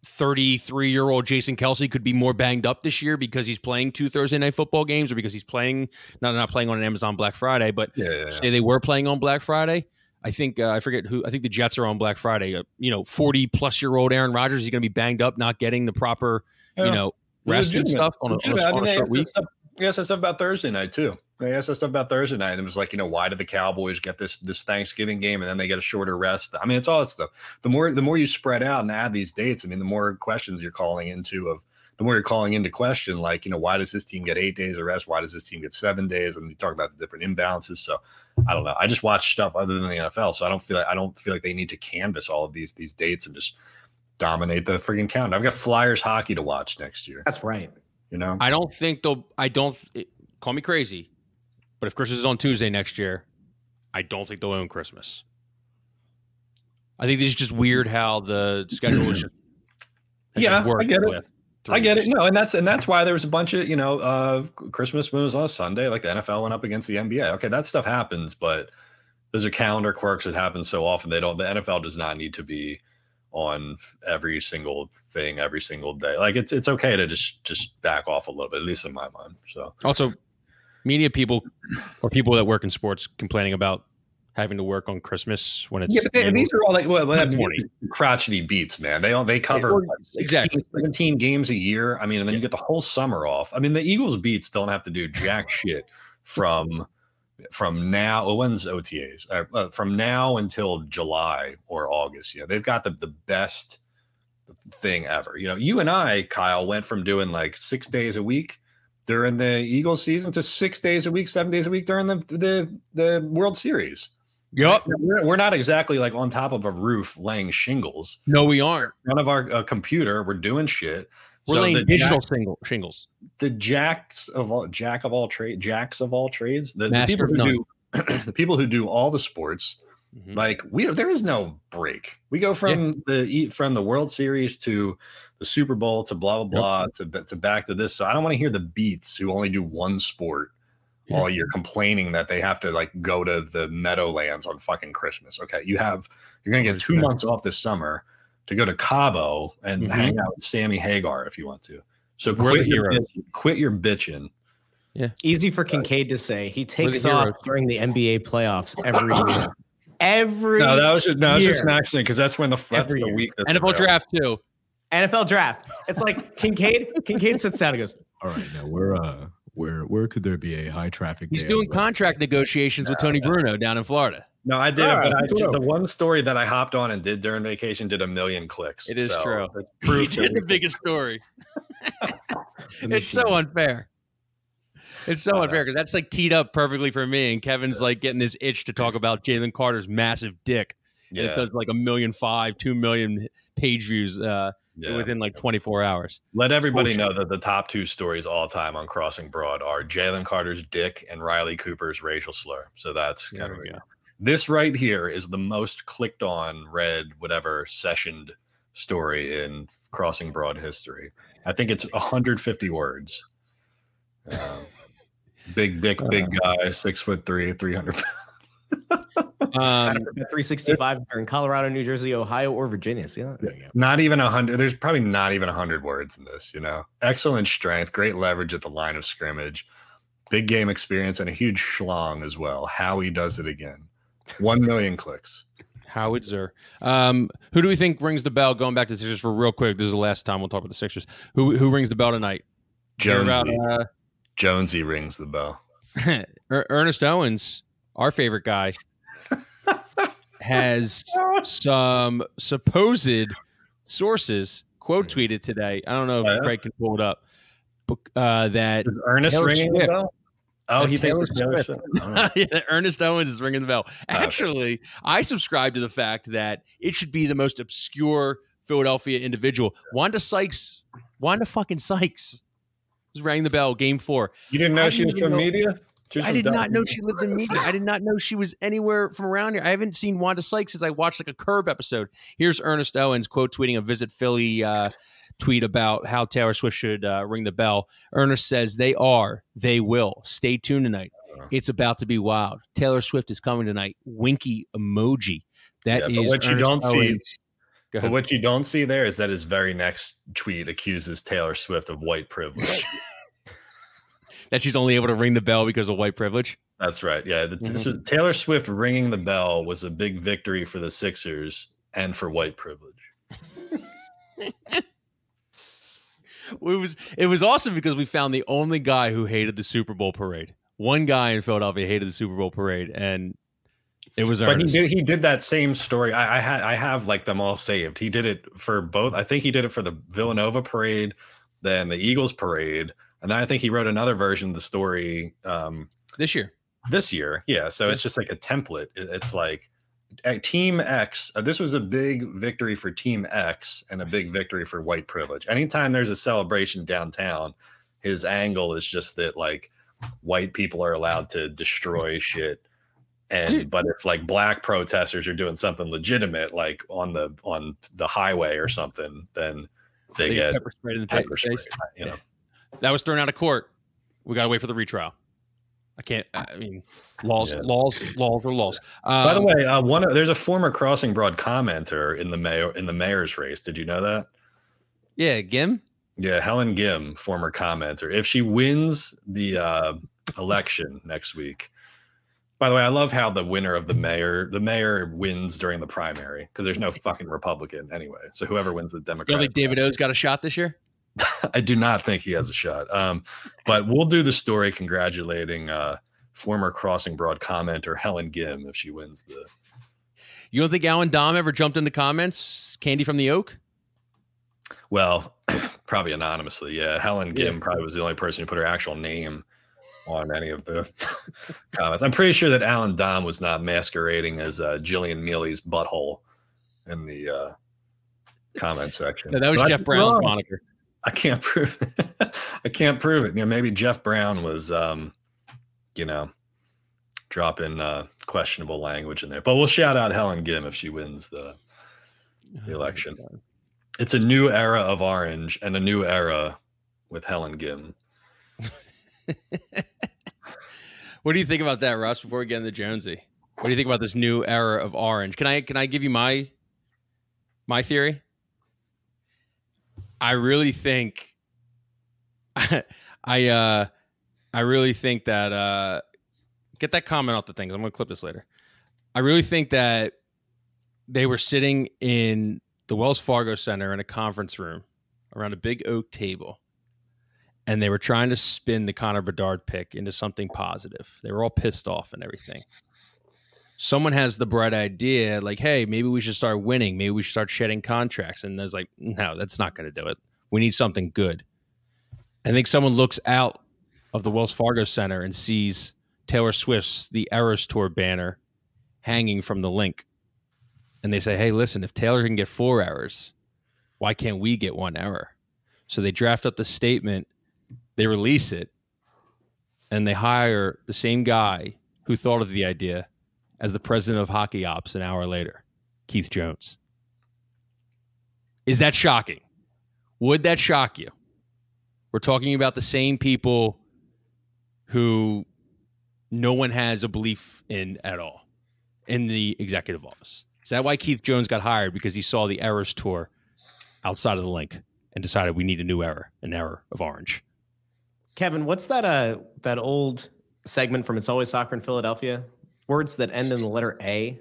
33 year old Jason Kelce could be more banged up this year because he's playing two Thursday night football games or because he's playing not not playing on an Amazon Black Friday, but yeah, yeah, yeah. say they were playing on Black Friday. I think uh, I forget who. I think the Jets are on Black Friday. Uh, you know, 40 plus year old Aaron Rodgers is going to be banged up, not getting the proper you know rest and stuff on a, on a, Legitimate. I on mean, a short week. stuff- they asked stuff about Thursday night too. They asked that stuff about Thursday night, and it was like, you know, why did the Cowboys get this this Thanksgiving game and then they get a shorter rest? I mean, it's all that stuff. The more the more you spread out and add these dates, I mean, the more questions you're calling into of the more you're calling into question, like, you know, why does this team get eight days of rest? Why does this team get seven days? And you talk about the different imbalances. So I don't know. I just watch stuff other than the NFL, so I don't feel like I don't feel like they need to canvas all of these these dates and just dominate the freaking count. I've got Flyers hockey to watch next year. That's right. You know, I don't think they'll. I don't. It, call me crazy, but if Christmas is on Tuesday next year, I don't think they'll own Christmas. I think this is just weird how the schedule is. Yeah, I get it. I get it. No, and that's and that's why there was a bunch of you know uh Christmas moves on a Sunday, like the NFL went up against the NBA. Okay, that stuff happens, but those are calendar quirks that happen so often. They don't. The NFL does not need to be on every single thing every single day. Like it's it's okay to just just back off a little bit, at least in my mind. So Also, media people or people that work in sports complaining about having to work on Christmas when it's yeah, but they, these are all like well, well, 20. crotchety beats, man. They all they cover like, 16, exactly. 17 games a year. I mean, and then you get the whole summer off. I mean, the Eagles beats don't have to do jack shit from from now. Well, when's OTAs? Uh, uh, from now until July or August. Yeah, they've got the the best thing ever. You know, you and I, Kyle, went from doing like six days a week during the Eagles season to six days a week, seven days a week during the the the World Series. Yep. We're, we're not exactly like on top of a roof laying shingles. No, we aren't. None of our uh, computer. We're doing shit. We're So laying digital jack- single shingles. the jacks of all jack of all trade jacks of all trades. The, the people who do the people who do all the sports. Mhm. Like we, there is no break. We go from the e- from the World Series to the Super Bowl to blah blah blah to to back to this. So I don't want to hear the beats who only do one sport Yeah. all year complaining that they have to like go to the Meadowlands on fucking Christmas. Okay, you have you're gonna get two Understand. months off this summer to go to Cabo and Mhm. hang out with Sammy Hagar if you want to. So quit the your, heroes. bitch- quit your bitching. Yeah. Easy for Kinkead to say. He takes heroes. off during the NBA playoffs every year. Every No, that was just no, it's just an accident because that's when the that's Every the year. week that's NFL available. draft too. NFL draft. It's like Kinkead. Kinkead sits down and goes, All right, now where uh where where could there be a high traffic? He's doing on the- contract negotiations with Tony Bruno down in Florida. No, I did, All but I, the one story that I hopped on and did during vacation did a million clicks. It is So true. it He proves did the biggest story. It's so unfair. It's so unfair because that's like teed up perfectly for me, and Kevin's like getting this itch to talk about Jalen Carter's massive dick. And Yeah, it does like a million five, two million page views uh, yeah. within like 24 hours. Let everybody know that the top two stories all time on Crossing Broad are Jalen Carter's dick and Riley Cooper's racial slur. So that's kind of go. this right here is the most clicked on, read, whatever sessioned story in Crossing Broad history. I think it's 150 words. Um, big, big, big Uh. guy, six foot three, 300 pounds. Um, for 365 if you're in Colorado, New Jersey, Ohio, or Virginia. See that? There you go. Not even a hundred. There's probably not even a hundred words in this. You know, excellent strength, great leverage at the line of scrimmage, big game experience, and a huge schlong as well. Howie does it again. One million clicks. Howard Zer. Um, who do we think rings the bell? Going back to the Sixers for real quick. This is the last time we'll talk about the Sixers. Who who rings the bell tonight? Hear about uh, Jonesy rings the bell. Er- Ernest Owens, our favorite guy, has some supposed sources quote tweeted today. I don't know if Oh, yeah? Craig can pull it up. But, uh, that Is Ernest Taylor ringing the bell? Oh, he thinks Taylor it's Taylor Swift. Swift. Oh. Yeah, Ernest Owens is ringing the bell. Okay. Actually, I subscribe to the fact that it should be the most obscure Philadelphia individual. Wanda Sykes, Wanda fucking Sykes, was ringing the bell. Game four. You didn't know I she was from know- media? Was I did not know she lived in media. I did not know she was anywhere from around here. I haven't seen Wanda Sykes since I watched like a Curb episode. Here's Ernest Owens quote tweeting a Visit Philly uh, tweet about how Taylor Swift should uh, ring the bell. Ernest says, They are, they will. Stay tuned tonight. Uh-huh. It's about to be wild. Taylor Swift is coming tonight. Winky emoji. That is Yeah, but what you Ernest don't see- Owens. Go But ahead. what you don't see there is that his very next tweet accuses Taylor Swift of white privilege. that she's only able to ring the bell because of white privilege. That's right. Yeah. The, Mm-hmm. was- Taylor Swift ringing the bell was a big victory for the Sixers and for white privilege. it was it was awesome because we found the only guy who hated the Super Bowl parade. One guy in Philadelphia hated the Super Bowl parade, and it was But he did he did that same story. I, I had I have like them all saved. He did it for both. I think he did it for the Villanova parade, then the Eagles parade, and then I think he wrote another version of the story um, this year. this year. Yeah, so it's just like a template. It's like Team X. Uh, this was a big victory for Team X and a big victory for white privilege. Anytime there's a celebration downtown, his angle is just that like white people are allowed to destroy shit. And Dude. but if like black protesters are doing something legitimate, like on the on the highway or something, then they, They get pepper sprayed in the pepper sprayed. face. You know, That was thrown out of court. We got to wait for the retrial. I can't. I mean, laws, Yeah. laws, laws are laws. By the Um, way, uh, one there's a former Crossing Broad commenter in the mayor in the mayor's race. Did you know that? yeah, Gim. Yeah, Helen Gim, former commenter. If she wins the uh, election next week, by the way, I love how the winner of the mayor, the mayor wins during the primary because there's no fucking Republican anyway. So whoever wins the Democrat. You don't think David Oh's got a shot this year? I do not think he has a shot. Um, but we'll do the story congratulating uh, former Crossing Broad commenter Helen Gim if she wins the. You don't think Allan Domb ever jumped in the comments? Candy from the Oak. Well, probably anonymously. Yeah, Helen Gim Yeah. probably was the only person who put her actual name on any of the comments. I'm pretty sure that Allan Domb was not masquerading as uh, Jillian Mealy's butthole in the uh, comment section. No, that was But Jeff could be Brown's wrong. moniker. I can't prove. It. I can't prove it. You know, maybe Jeff Brown was, um, you know, dropping uh, questionable language in there. But we'll shout out Helen Gim if she wins the the election. It's a new era of orange and a new era with Helen Gim. What do you think about that, Russ? Before we get into Jonesy, what do you think about this new era of orange? Can I can I give you my my theory? I really think I uh I really think that uh get that comment off the thing. I'm gonna clip this later. I really think that they were sitting in the Wells Fargo Center in a conference room around a big oak table and they were trying to spin the Connor Bedard pick into something positive. They were all pissed off and everything. Someone has the bright idea, like, hey, maybe we should start winning. Maybe we should start shedding contracts. And there's like, no, that's not going to do it. We need something good. I think someone looks out of the Wells Fargo Center and sees Taylor Swift's The Eras Tour banner hanging from the Linc. And they say, hey, listen, if Taylor can get four errors, why can't we get one error? So they draft up the statement they release it and they hire the same guy who thought of the idea as the president of hockey ops an hour later keith jones is that shocking would that shock you we're talking about the same people who no one has a belief in at all in the executive office. Is that why Keith Jones got hired? Because he saw the errors tour outside of the Linc and decided we need a new error, an error of orange. Kevin, what's that uh that old segment from It's Always Soccer in Philadelphia? Words that end in the letter A.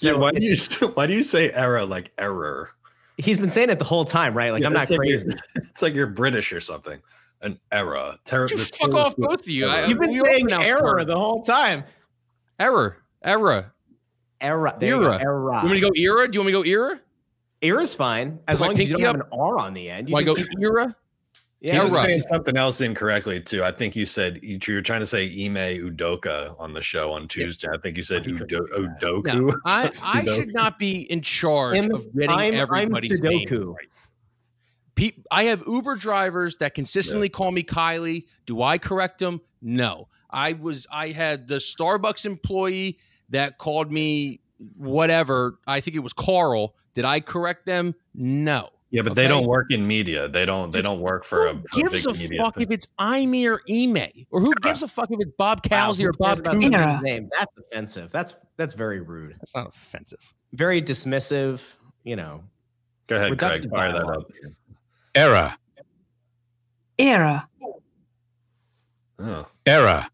yeah, why do you why do you say error like error? He's been saying it the whole time, right? Like Yeah, I'm not it's like crazy. you're- it's like you're British or something. An era. Ter- Would You fuck off both of you. I, You've been saying pronounce error error. the whole time. Error, error. Era. There you go. Era. Era. You want me to go era? Do you want me to go era? Era's fine as Put my long as you don't pinky have an R on the end. You Want just go era? Yeah, He was Era. saying something else incorrectly too. I think you said you, you were trying to say Ime Udoka on the show on Tuesday. I think you said He couldn't Udo. Udoku. No, I, I Udoka. should not be in charge I'm- of getting I'm- I'm everybody's name right. Pe- I have Uber drivers that consistently call me Kylie. Do I correct them? No. I was I had the Starbucks employee that called me whatever. I think it was Carl. Did I correct them? No. Yeah, but they don't work in media. They don't. They don't work for a, Who a gives big a media. fuck if it's Ime or Ime? Or who gives a fuck if it's Bob Wow, Cowsey who or Bob about Coon? someone's Era. name? That's offensive. That's that's very rude. That's not offensive. Very dismissive. You know. Go ahead, Craig. reductive Fire that up. Era. era, Oh. Era.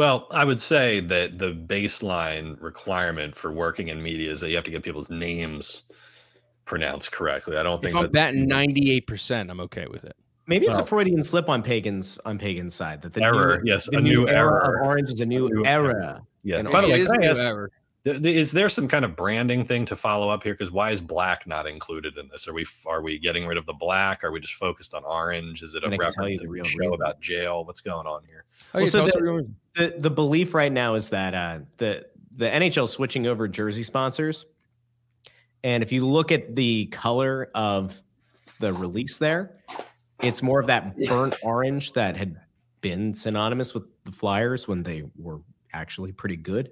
Well, I would say that the baseline requirement for working in media is that you have to get people's names pronounced correctly. I don't If think I'm that batting ninety eight percent, I'm okay with it. Maybe it's Well- a Freudian slip on pagans on pagan's side that the Error, new, yes, the a new era error. of orange is a new, A new era. error. yeah. and By the way, can I ask, error. th- th- is there some kind of branding thing to follow up here? Because why is black not included in this? Are we are we getting rid of the black? Are we just focused on orange? Is it a And I tell you reference the to the real show reason. about jail? What's going on here? Oh, Well, so the- what the the belief right now is that uh, the the NHL is switching over jersey sponsors, and if you look at the color of the release there, it's more of that burnt orange that had been synonymous with the Flyers when they were actually pretty good.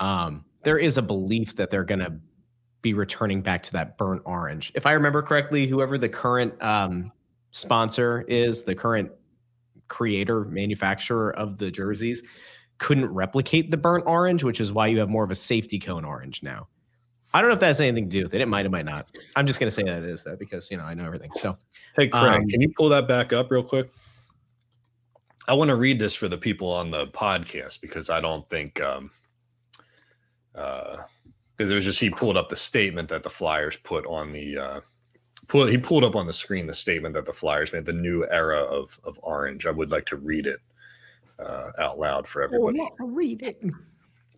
Um, there is a belief that they're going to be returning back to that burnt orange. If I remember correctly, whoever the current um, sponsor is, the current creator, manufacturer of the jerseys, couldn't replicate the burnt orange, which is why you have more of a safety cone orange now. I don't know if that has anything to do with it. It might, it might not. I'm just going to say that it is though, because you know I know everything. So Hey, Craig, Um, can you pull that back up real quick? I want to read this for the people on the podcast because I don't think, um, uh, because it was just he pulled up the statement that the Flyers put on the, uh, pull, he pulled up on the screen the statement that the Flyers made, the new era of of orange. I would like to read it uh, out loud for everybody. read it.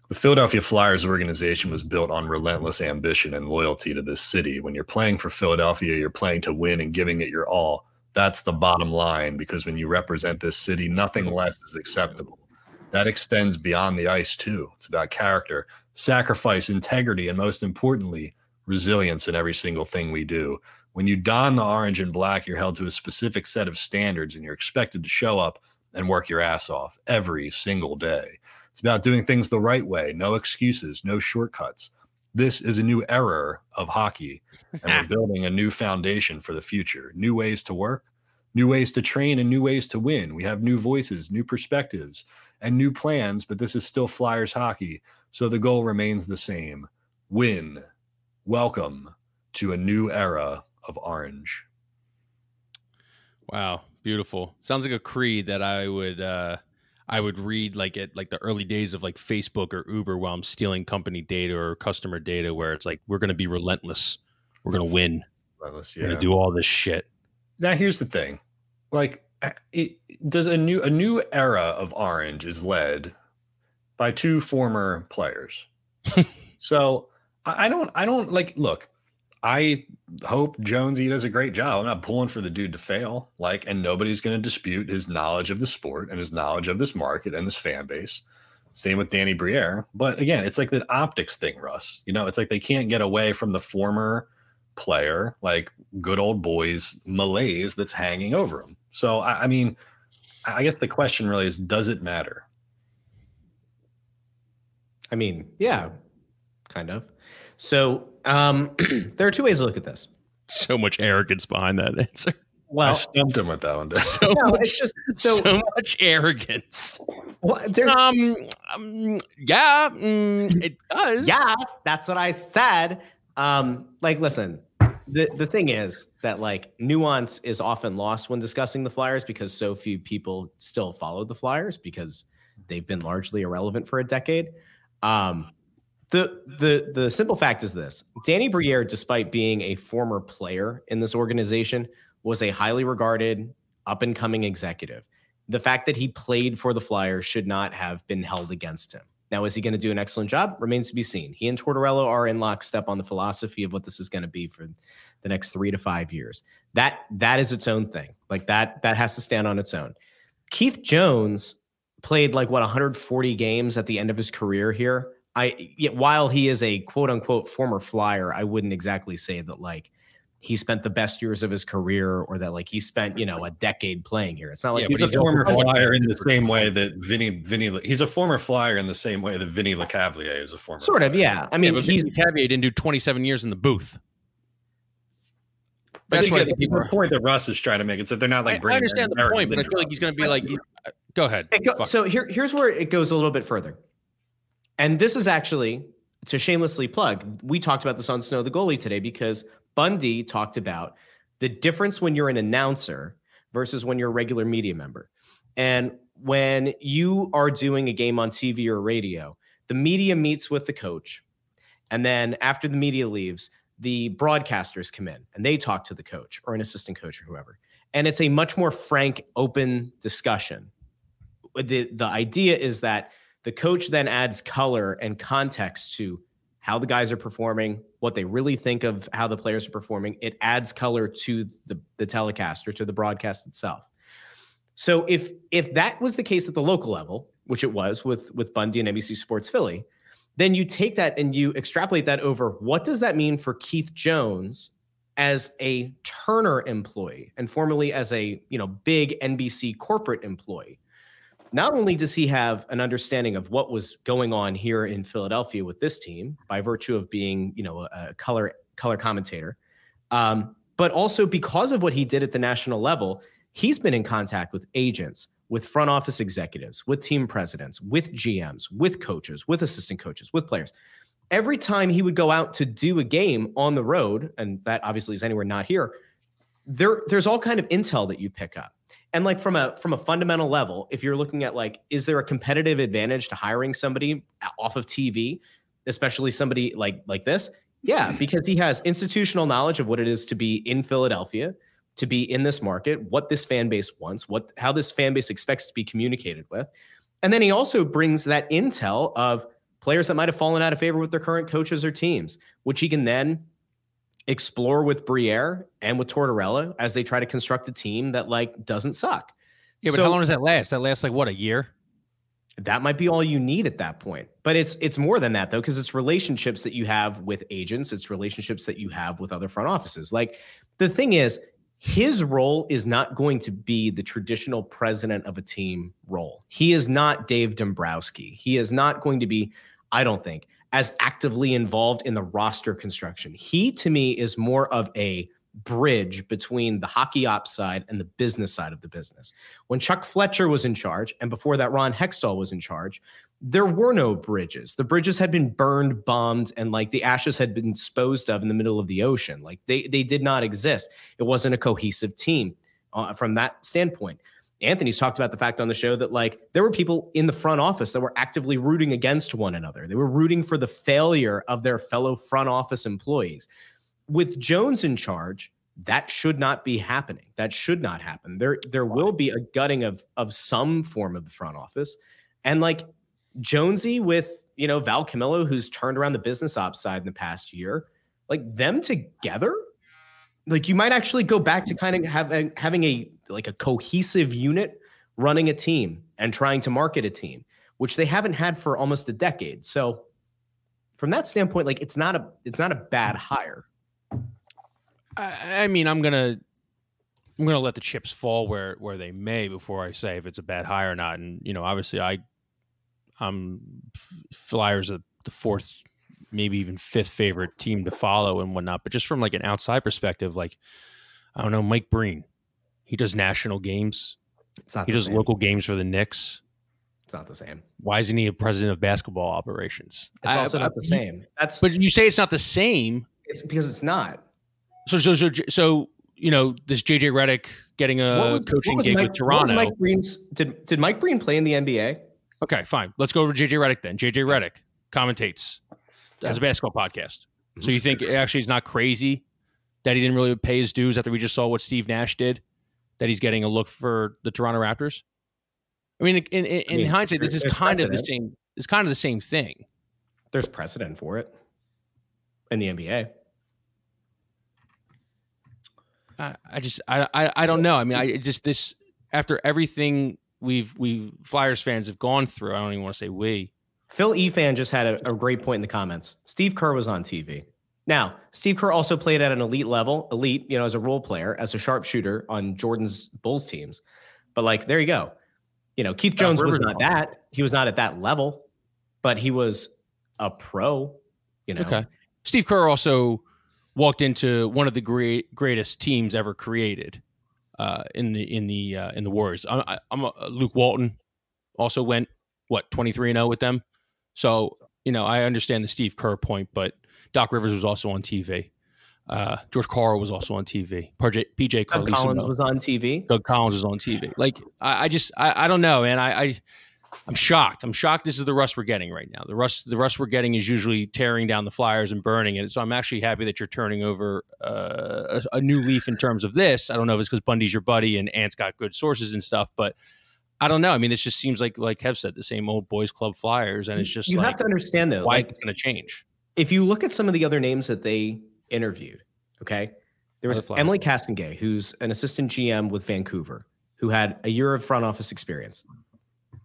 The Philadelphia Flyers organization was built on relentless ambition and loyalty to this city. When you're playing for Philadelphia, you're playing to win and giving it your all. That's the bottom line because when you represent this city, nothing less is acceptable. That extends beyond the ice, too. It's about character, sacrifice, integrity, and most importantly, resilience in every single thing we do. When you don the orange and black, you're held to a specific set of standards and you're expected to show up and work your ass off every single day. It's about doing things the right way, no excuses, no shortcuts. This is a new era of hockey, and we're building a new foundation for the future. New ways to work, new ways to train, and new ways to win. We have new voices, new perspectives, and new plans, but this is still Flyers hockey. So the goal remains the same win. Welcome to a new era of orange. Wow, beautiful. Sounds like a creed that I would uh I would read like at like the early days of like Facebook or Uber while I'm stealing company data or customer data where it's like we're going to be relentless. We're going to win. Let's- We're going to do all this shit. now here's the thing like it does a new a new era of orange is led by two former players. So I, I don't i don't like look i hope jonesy does a great job. I'm not pulling for the dude to fail like and nobody's going to dispute his knowledge of the sport and his knowledge of this market and this fan base. Same with danny briere but again it's like the optics thing russ you know it's like they can't get away from the former player like good old boys malaise that's hanging over him. So I, I mean, I guess the question really is, does it matter? I mean, yeah, kind of. So um, there are two ways to look at this. So much arrogance behind that answer. I Well, stumped him with that one. So no, much it's just so, so much arrogance. Well, Um, um yeah, mm, it does. yeah, that's what I said. Um, like, listen, the the thing is that like nuance is often lost when discussing the Flyers because so few people still follow the Flyers because they've been largely irrelevant for a decade. Um, the the the simple fact is this: Danny Briere, despite being a former player in this organization, was a highly regarded, up and coming executive. The fact that he played for the Flyers should not have been held against him. Now, is he going to do an excellent job? Remains to be seen. He and Tortorella are in lockstep on the philosophy of what this is going to be for the next three to five years. That that is its own thing. Like that that has to stand on its own. Keith Jones played like what 140 games at the end of his career here. I while he is a quote unquote former flyer, I wouldn't exactly say that like he spent the best years of his career or that like he spent you know a decade playing here. It's not like Yeah, He's but a former flyer in the same way that Vinny Vinny. He's a former flyer in the same way that Vinny Lecavalier is a former. sort of yeah. I I mean mean, he's he's Cavier didn't do 27 years in the booth. But That's I why I think think people the are. point that Russ is trying to make is that they're not like. I bringing understand the point, but I feel like he's going to be like. uh, Go ahead. Go- so here, here's where it goes a little bit further. And this is actually to shamelessly plug. We talked about this on Snow the Goalie today because Bundy talked about the difference when you're an announcer versus when you're a regular media member. And when you are doing a game on TV or radio, the media meets with the coach. And then after the media leaves, the broadcasters come in and they talk to the coach or an assistant coach or whoever. And it's a much more frank, open discussion the the idea is that the coach then adds color and context to how the guys are performing, what they really think of how the players are performing. It adds color to the the telecast or to the broadcast itself. So if if that was the case at the local level, which it was with with Bundy and NBC Sports Philly, then you take that and you extrapolate that over what does that mean for Keith Jones as a Turner employee and formerly as a you know big NBC corporate employee not only does he have an understanding of what was going on here in Philadelphia with this team by virtue of being, you know, a, color color commentator, um, but also because of what he did at the national level, he's been in contact with agents, with front office executives, with team presidents, with GMs, with coaches, with assistant coaches, with players. Every time he would go out to do a game on the road, and that obviously is anywhere not here, there there's all kind of intel that you pick up and like from a from a fundamental level if you're looking at like is there a competitive advantage to hiring somebody off of tv especially somebody like like this? Yeah mm-hmm. because he has institutional knowledge of what it is to be in philadelphia to be in this market what this fan base wants what how this fan base expects to be communicated with. And then he also brings that intel of players that might have fallen out of favor with their current coaches or teams which he can then explore with Briere and with Tortorella as they try to construct a team that like doesn't suck. Yeah, but So how long does that last? That lasts like what a year? that might be all you need at that point. But it's it's more than that though, because it's relationships that you have with agents, it's relationships that you have with other front offices. Like the thing is, his role is not going to be the traditional president of a team role. He is not Dave Dombrowski. He is not going to be, I don't think, as actively involved in the roster construction. He, to me, is more of a bridge between the hockey ops side and the business side of the business. When Chuck Fletcher was in charge, and before that, Ron Hextall was in charge, there were no bridges. The bridges had been burned, bombed, and like the ashes had been disposed of in the middle of the ocean. Like they they did not exist. It wasn't a cohesive team uh, from that standpoint. Anthony's talked about the fact on the show that like there were people in the front office that were actively rooting against one another. They were rooting for the failure of their fellow front office employees. With Jones in charge, that should not be happening. That should not happen. There there will be a gutting of of some form of the front office. And like Jonesy with, you know, Val Camillo who's turned around the business ops side in the past year, like them together like you might actually go back to kind of having having a like a cohesive unit running a team and trying to market a team, which they haven't had for almost a decade. So from that standpoint, like it's not a it's not a bad hire. I, I mean, I'm gonna I'm gonna let the chips fall where where they may before I say if it's a bad hire or not. And you know, obviously, I I'm Flyers the fourth, maybe even fifth favorite team to follow and whatnot. But just from like an outside perspective, like I don't know, Mike Breen, he does national games, It's not he does same. local games for the Knicks. It's not the same. Why isn't he a president of basketball operations? It's also I- not the same. That's But you say it's not the same. it's because it's not. So so so so you know this JJ Redick getting a was- coaching gig Mike, with Toronto. Mike Breen's did did Mike Breen play in the NBA? Okay, fine. Let's go over JJ Redick then. JJ Redick commentates as a basketball podcast. So mm-hmm. you think actually it's not crazy that he didn't really pay his dues after we just saw what Steve Nash did? That he's getting a look for the Toronto Raptors. I mean, in, in, in I mean, hindsight, this is kind of the same. It's kind of the same thing. There's precedent for it in the NBA. I, I just I, I I don't know. I mean, I just this after everything we've we Flyers fans have gone through. I don't even want to say we. Phil Efan just had a, a great point in the comments. Steve Kerr was on TV. Now, Steve Kerr also played at an elite level, elite, you know, as a role player, as a sharpshooter on Jordan's Bulls teams. But like, there you go. You know, Keith Jones was not that. He was not at that level, but he was a pro. You know, Okay. Steve Kerr also walked into one of the great greatest teams ever created uh, in the in the uh, in the Warriors. I, I, I'm a, Luke Walton also went what 23 and 0 with them. So you know I understand the Steve Kerr point, but Doc Rivers was also on TV. Uh, George Karl was also on TV. PJ, PJ Doug. Collins was on TV. Doug Collins was on TV. Like I, I just I, I don't know, man. I, I I'm shocked. I'm shocked. This is the rust we're getting right now. The rust the rust we're getting is usually tearing down the Flyers and burning it. So I'm actually happy that you're turning over uh, a, a new leaf in terms of this. I don't know if it's because Bundy's your buddy and Ant's got good sources and stuff, but I don't know. I mean, this just seems like like Kev said, the same old boys club Flyers, and it's just you like have to understand though, why like is it going to change? If you look at some of the other names that they interviewed, okay, there was. Emilie Castonguay, who's an assistant GM with Vancouver, who had a year of front office experience.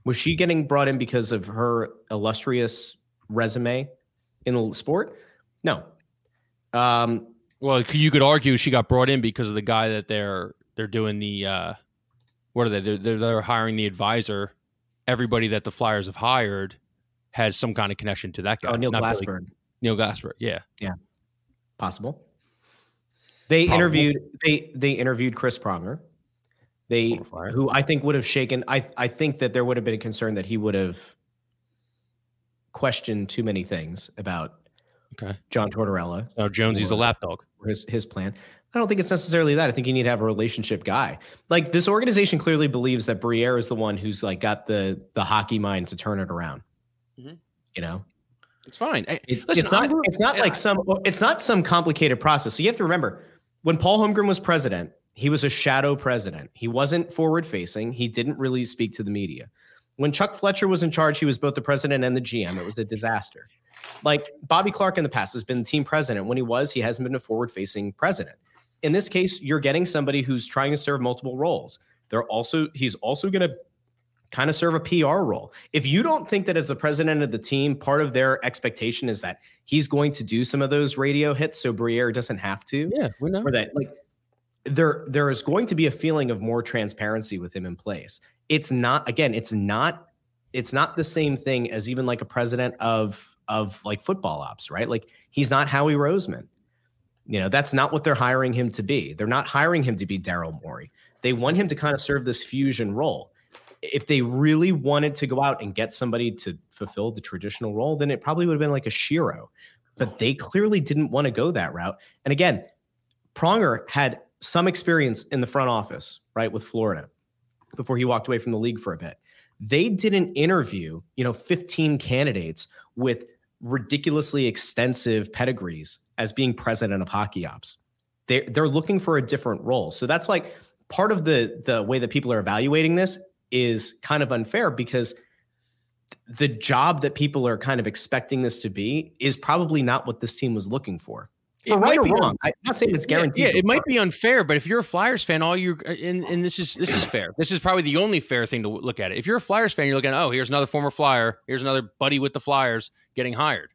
Was she getting brought in because of her illustrious resume in the sport? No. Um, Well, you could argue she got brought in because of the guy that they're they're doing the uh, what are they? They're, they're they're hiring the advisor. Everybody that the Flyers have hired has some kind of connection to that guy. oh, Neil Not Billy- Glassberg, Neil Glasberg. Yeah. Yeah. Possible. They Probable. interviewed they they interviewed Chris Pronger. They who I think would have shaken. I I think that there would have been a concern that he would have questioned too many things about Okay. John Tortorella Now Jonesy's a lapdog. his his plan. I don't think it's necessarily that. I think you need to have a relationship guy. Like this organization clearly believes that Briere is the one who's like got the the hockey mind to turn it around. Mhm. You know, It's fine. Hey, It- listen, it's not. I'm- it's not like I- some. It's not some complicated process. So you have to remember, when Paul Holmgren was president, he was a shadow president. He wasn't forward facing. He didn't really speak to the media. When Chuck Fletcher was in charge, he was both the president and the GM. It was a disaster. Like Bobby Clarke in the past has been the team president. When he was, he hasn't been a forward facing president. In this case, you're getting somebody who's trying to serve multiple roles. They're also he's also going to kind of serve a PR role. If you don't think that as the president of the team, part of their expectation is that he's going to do some of those radio hits so Briere doesn't have to, yeah, we know. or that like there there is going to be a feeling of more transparency with him in place. It's not again, it's not it's not the same thing as even like a president of of like football ops, right? Like he's not Howie Roseman. You know, that's not what they're hiring him to be. They're not hiring him to be Daryl Morey. They want him to kind of serve this fusion role. If they really wanted to go out and get somebody to fulfill the traditional role, then it probably would have been like a Shero. But they clearly didn't want to go that route. And again, Pronger had some experience in the front office, right, with Florida before he walked away from the league for a bit. They didn't interview, you know, 15 candidates with ridiculously extensive pedigrees as being president of hockey ops. They're, they're looking for a different role. So that's like part of the the way that people are evaluating this is kind of unfair because the job that people are kind of expecting this to be is probably not what this team was looking for. Right might or be wrong, I'm not saying it's guaranteed. Yeah, but it might be unfair, but if you're a Flyers fan, all you and, and this is this is fair. This is probably the only fair thing to look at it. If you're a Flyers fan, you're looking, oh, here's another former Flyer, here's another buddy with the Flyers getting hired,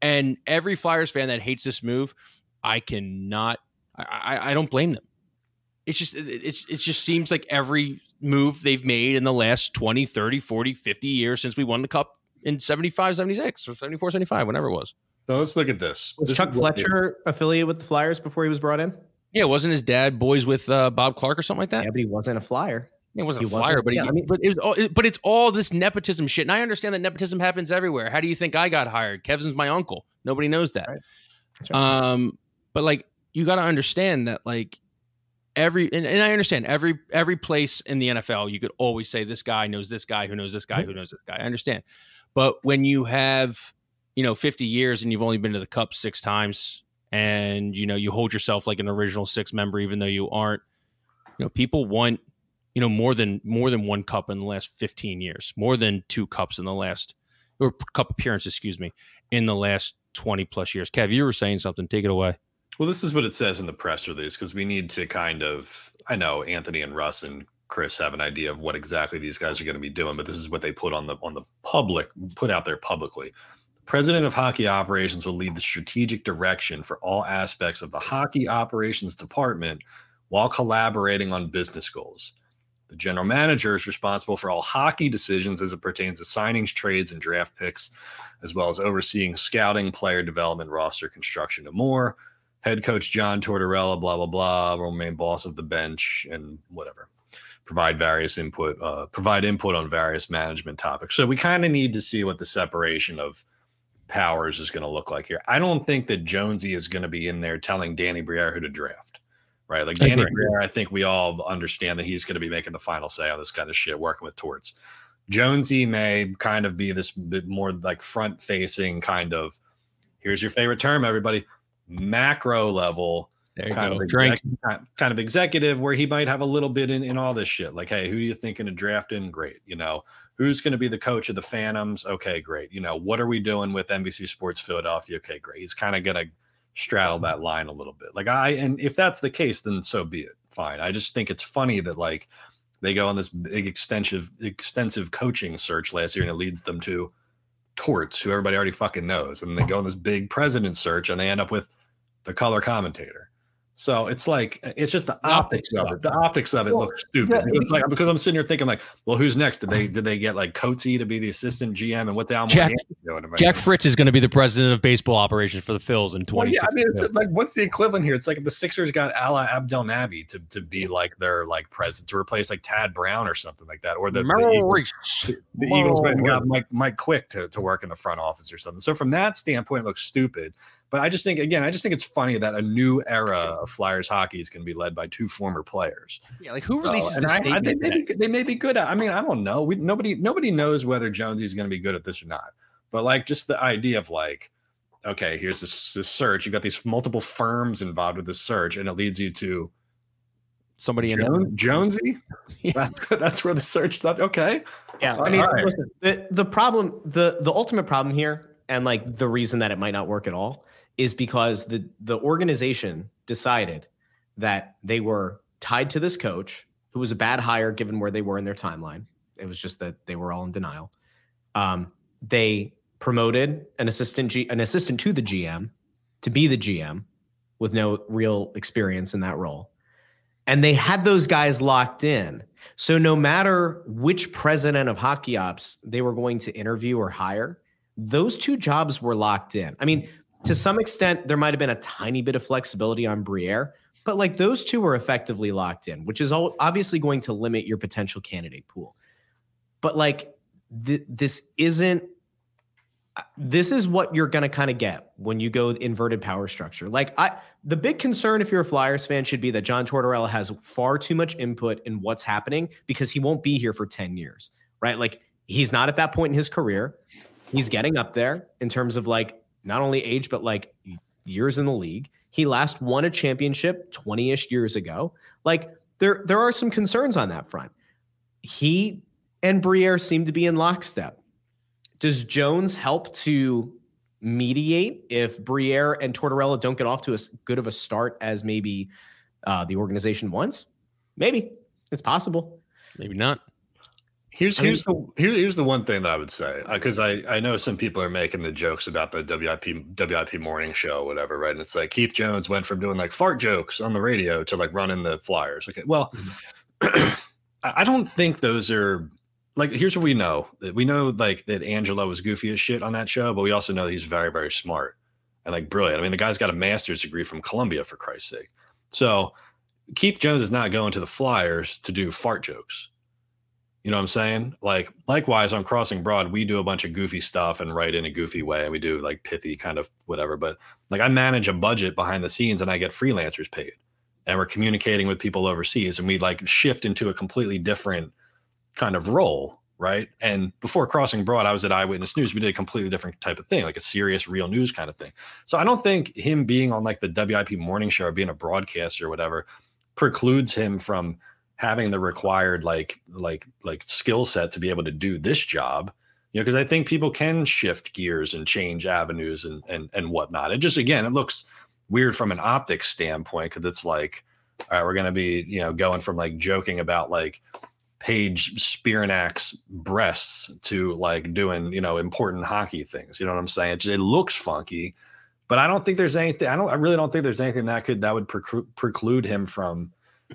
and every Flyers fan that hates this move, I cannot, I, I, I don't blame them. It's just it- it's it just seems like every move they've made in the last 20, 30, 40, 50 years since we won the cup in 75, 76 or 74, 75, whenever it was. So let's look at this. Was This Chuck is what they- Fletcher affiliated with the Flyers before he was brought in? Yeah, wasn't his dad boys with uh, Bob Clarke or something like that? Yeah, but he wasn't a Flyer. It wasn't He a wasn't- flyer, but yeah, he, I mean- but it was all, but it's all this nepotism shit. And I understand that nepotism happens everywhere. How do you think I got hired? Kevin's my uncle. Nobody knows that. Right. That's right. Um, but like you got to understand that like every and, and I understand every every place in the NFL you could always say this guy knows this guy who knows this guy who knows this guy. I understand, but when you have you know 50 years and you've only been to the Cup six times and you know you hold yourself like an original six member even though you aren't, you know people want you know more than more than one cup in the last 15 years, more than two cups in the last or cup appearance, excuse me, in the last 20 plus years. Kev, you were saying something. Take it away. Well, this is what it says in the press release because we need to kind of. I know Anthony and Russ and Chris have an idea of what exactly these guys are going to be doing, but this is what they put on the on the public, put out there publicly. The president of Hockey Operations will lead the strategic direction for all aspects of the Hockey Operations Department while collaborating on business goals. The general manager is responsible for all hockey decisions as it pertains to signings, trades, and draft picks, as well as overseeing scouting, player development, roster construction, and more. Head coach John Tortorella, blah blah blah, remain boss of the bench and whatever. Provide various input, uh, provide input on various management topics. So we kind of need to see what the separation of powers is going to look like here. I don't think that Jonesy is going to be in there telling Danny Briere who to draft, right? Like Danny. Briere, I think we all understand that he's going to be making the final say on this kind of shit, working with Torts. Jonesy may kind of be this bit more like front facing kind of. Here's your favorite term, everybody. Macro level There you kind go. of Drink. exec- kind of executive where he might have a little bit in, in all this shit. Like, hey, who are you thinking of drafting? Great. You know, who's going to be the coach of the Phantoms? Okay, great. You know, what are we doing with NBC Sports Philadelphia? Okay, great. He's kind of going to straddle that line a little bit. Like, I, and if that's the case, then so be it. Fine. I just think it's funny that, like, they go on this big extensive extensive coaching search last year and it leads them to Torts, who everybody already fucking knows. And they go on this big president search and they end up with the color commentator. So it's like uh, it's just the optics of it. The optics of it Well, look stupid. yeah, Because, like because I'm sitting here thinking like, well, who's next? Did they did they get like Coatesy to be the assistant GM and what's Al Jack- doing? Jack Fritz is going to be the president of baseball operations for the Phils in Well, yeah, I mean, it's like, what's the equivalent here? It's like if the Sixers got Alaa Abdelnaby to, to be like their like president to replace like Tad Brown or something like that, or the, the Eagles- the Eagles went and got Mike Mike Quick to, to work in the front office or something. So from that standpoint, it looks stupid. But I just think again, I just think it's funny that a new era of Flyers hockey is going to be led by two former players. Yeah, like who So, releases and the I- I- statement? they, may be, they may be good at. I mean, I don't know. We nobody nobody knows whether Jonesy is going to be good at this or not. But like just the idea of like, okay, here's this this search. You've got these multiple firms involved with this search, and it leads you to Somebody in Jones, Jonesy. Yeah. That's, that's where the search stuff. Okay, Yeah, I mean, right. listen, the the problem, the the ultimate problem here, and like the reason that it might not work at all, is because the the organization decided that they were tied to this coach who was a bad hire given where they were in their timeline. It was just that they were all in denial. Um, they promoted an assistant G, an assistant to the GM to be the GM with no real experience in that role. And they had those guys locked in. So no matter which president of hockey ops they were going to interview or hire, those two jobs were locked in. I mean, to some extent, there might have been a tiny bit of flexibility on Briere, but like those two were effectively locked in, which is all, obviously going to limit your potential candidate pool. But like th- this isn't uh, this is what you're going to kind of get when you go inverted power structure. Like I the big concern if you're a Flyers fan should be that John Tortorella has far too much input in what's happening because he won't be here for 10 years, right? Like he's not at that point in his career. He's getting up there in terms of like not only age but like years in the league. He last won a championship 20ish years ago. Like there there are some concerns on that front. He and Briere seem to be in lockstep. Does Jones help to mediate if Briere and Tortorella don't get off to as good of a start as maybe uh, the organization wants? Maybe it's possible. Maybe not. Here's I mean- here's the here, here's the one thing that I would say uh, because I I know some people are making the jokes about the WIP WIP morning show whatever right? And it's like Keith Jones went from doing like fart jokes on the radio to like running the Flyers. Okay well mm-hmm. I I don't think those are like here's what we know. We know like that Angelo was goofy as shit on that show but we also know that he's very very smart and like brilliant. I mean the guy's got a master's degree from Columbia for Christ's sake. So Keith Jones is not going to the Flyers to do fart jokes You know what I'm saying? Like likewise on Crossing Broad, we do a bunch of goofy stuff and write in a goofy way. And we do like pithy kind of whatever. But like I manage a budget behind the scenes and I get freelancers paid. And we're communicating with people overseas and we like shift into a completely different kind of role. Right. And before Crossing Broad, I was at Eyewitness News. We did a completely different type of thing, like a serious, real news kind of thing. So I don't think him being on like the WIP morning show or being a broadcaster or whatever precludes him from having the required like like like skill set to be able to do this job you know because i think people can shift gears and change avenues and and and whatnot it just again it looks weird from an optics standpoint because it's like all right we're going to be you know going from like joking about like Paige Spiranacs breasts to like doing, you know, important hockey things. You know what I'm saying? It, looks funky, but I don't think there's anything. I don't. I really don't think there's anything that could that would preclude him from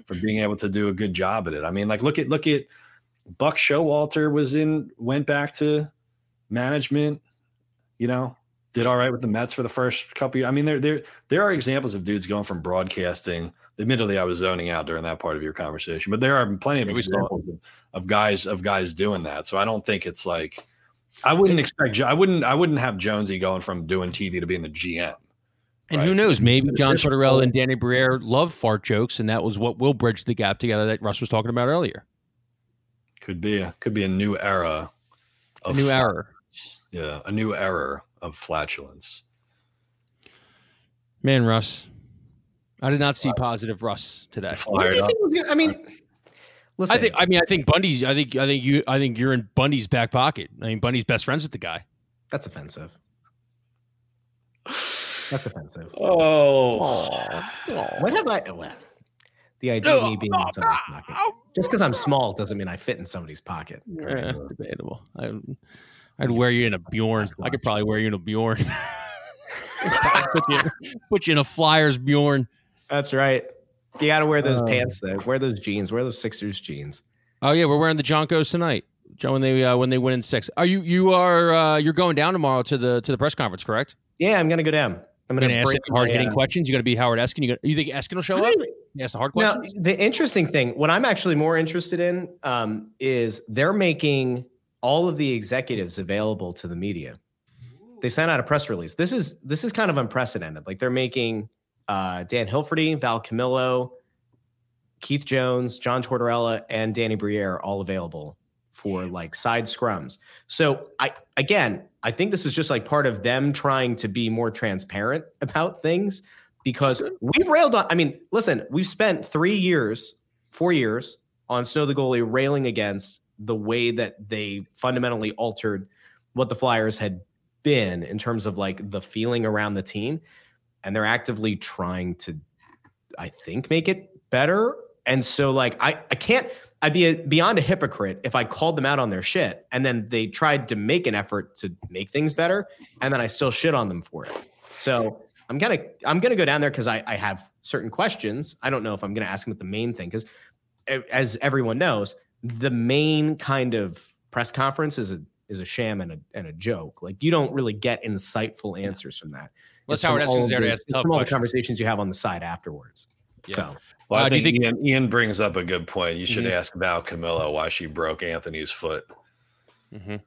for being able to do a good job at it. I mean, like look at look at Buck Showalter was in went back to management, you know, did all right with the Mets for the first couple. Years. I mean, there there there are examples of dudes going from broadcasting. Admittedly, I was zoning out during that part of your conversation, but there are plenty of examples of, of guys of guys doing that. So I don't think it's like I wouldn't expect I wouldn't I wouldn't have Jonesy going from doing TV to being the GM. And right? who knows? Maybe John Tortorella and Danny Briere love fart jokes, and that was what will bridge the gap together that Russ was talking about earlier. Could be a could be a new era. Of a new era. Yeah, a new era of flatulence. Man, Russ, I did not see positive Russ today. I mean, listen. I think. I mean, I think Bundy's. I think. I think you. I think you're in Bundy's back pocket. I mean, Bundy's best friends with the guy. That's offensive. That's offensive. Oh. What have I? Well, the idea of me being in somebody's pocket. Just because I'm small doesn't mean I fit in somebody's pocket. Yeah, debatable. I, I'd wear you in a Bjorn. I could probably wear you in a Bjorn. put, you, put, you, in a Flyers Bjorn. That's right. You got to wear those uh, pants though. Wear those jeans. Wear those Sixers jeans. Oh yeah, we're wearing the Jonkos tonight. Joe, when they uh, when they win in six. Are you you are uh, you're going down tomorrow to the to the press conference, correct? Yeah, I'm gonna go down. I'm going to ask hard hitting uh, questions. You're going to be Howard Eskin. You, gonna, you think Eskin will show up? Yes, the hard questions. Now, the interesting thing, what I'm actually more interested in, um, is they're making all of the executives available to the media. They sent out a press release. This is this is kind of unprecedented. Like they're making uh, Dan Hilferty, Val Camillo, Keith Jones, John Tortorella, and Danny Briere all available for like side scrums. So I again, I think this is just like part of them trying to be more transparent about things because we've railed on. I mean, listen, we've spent three years, four years on Snow the goalie railing against the way that they fundamentally altered what the Flyers had been in terms of like the feeling around the team. And they're actively trying to, I think, make it better. And so, like, I, I can't, I'd be a, beyond a hypocrite if I called them out on their shit and then they tried to make an effort to make things better and then I still shit on them for it. So I'm gonna I'm gonna go down there because I, I have certain questions. I don't know if I'm gonna ask them the main thing because as everyone knows, the main kind of press conference is a is a sham and a and a joke. Like you don't really get insightful answers from that. Howard Eskin's there to ask tough from all the conversations you have on the side afterwards. Yeah. So well, I uh, think, think Ian, Ian, brings up a good point. You should mm-hmm. ask Val Camillo why she broke Anthony's foot. Mm-hmm. And,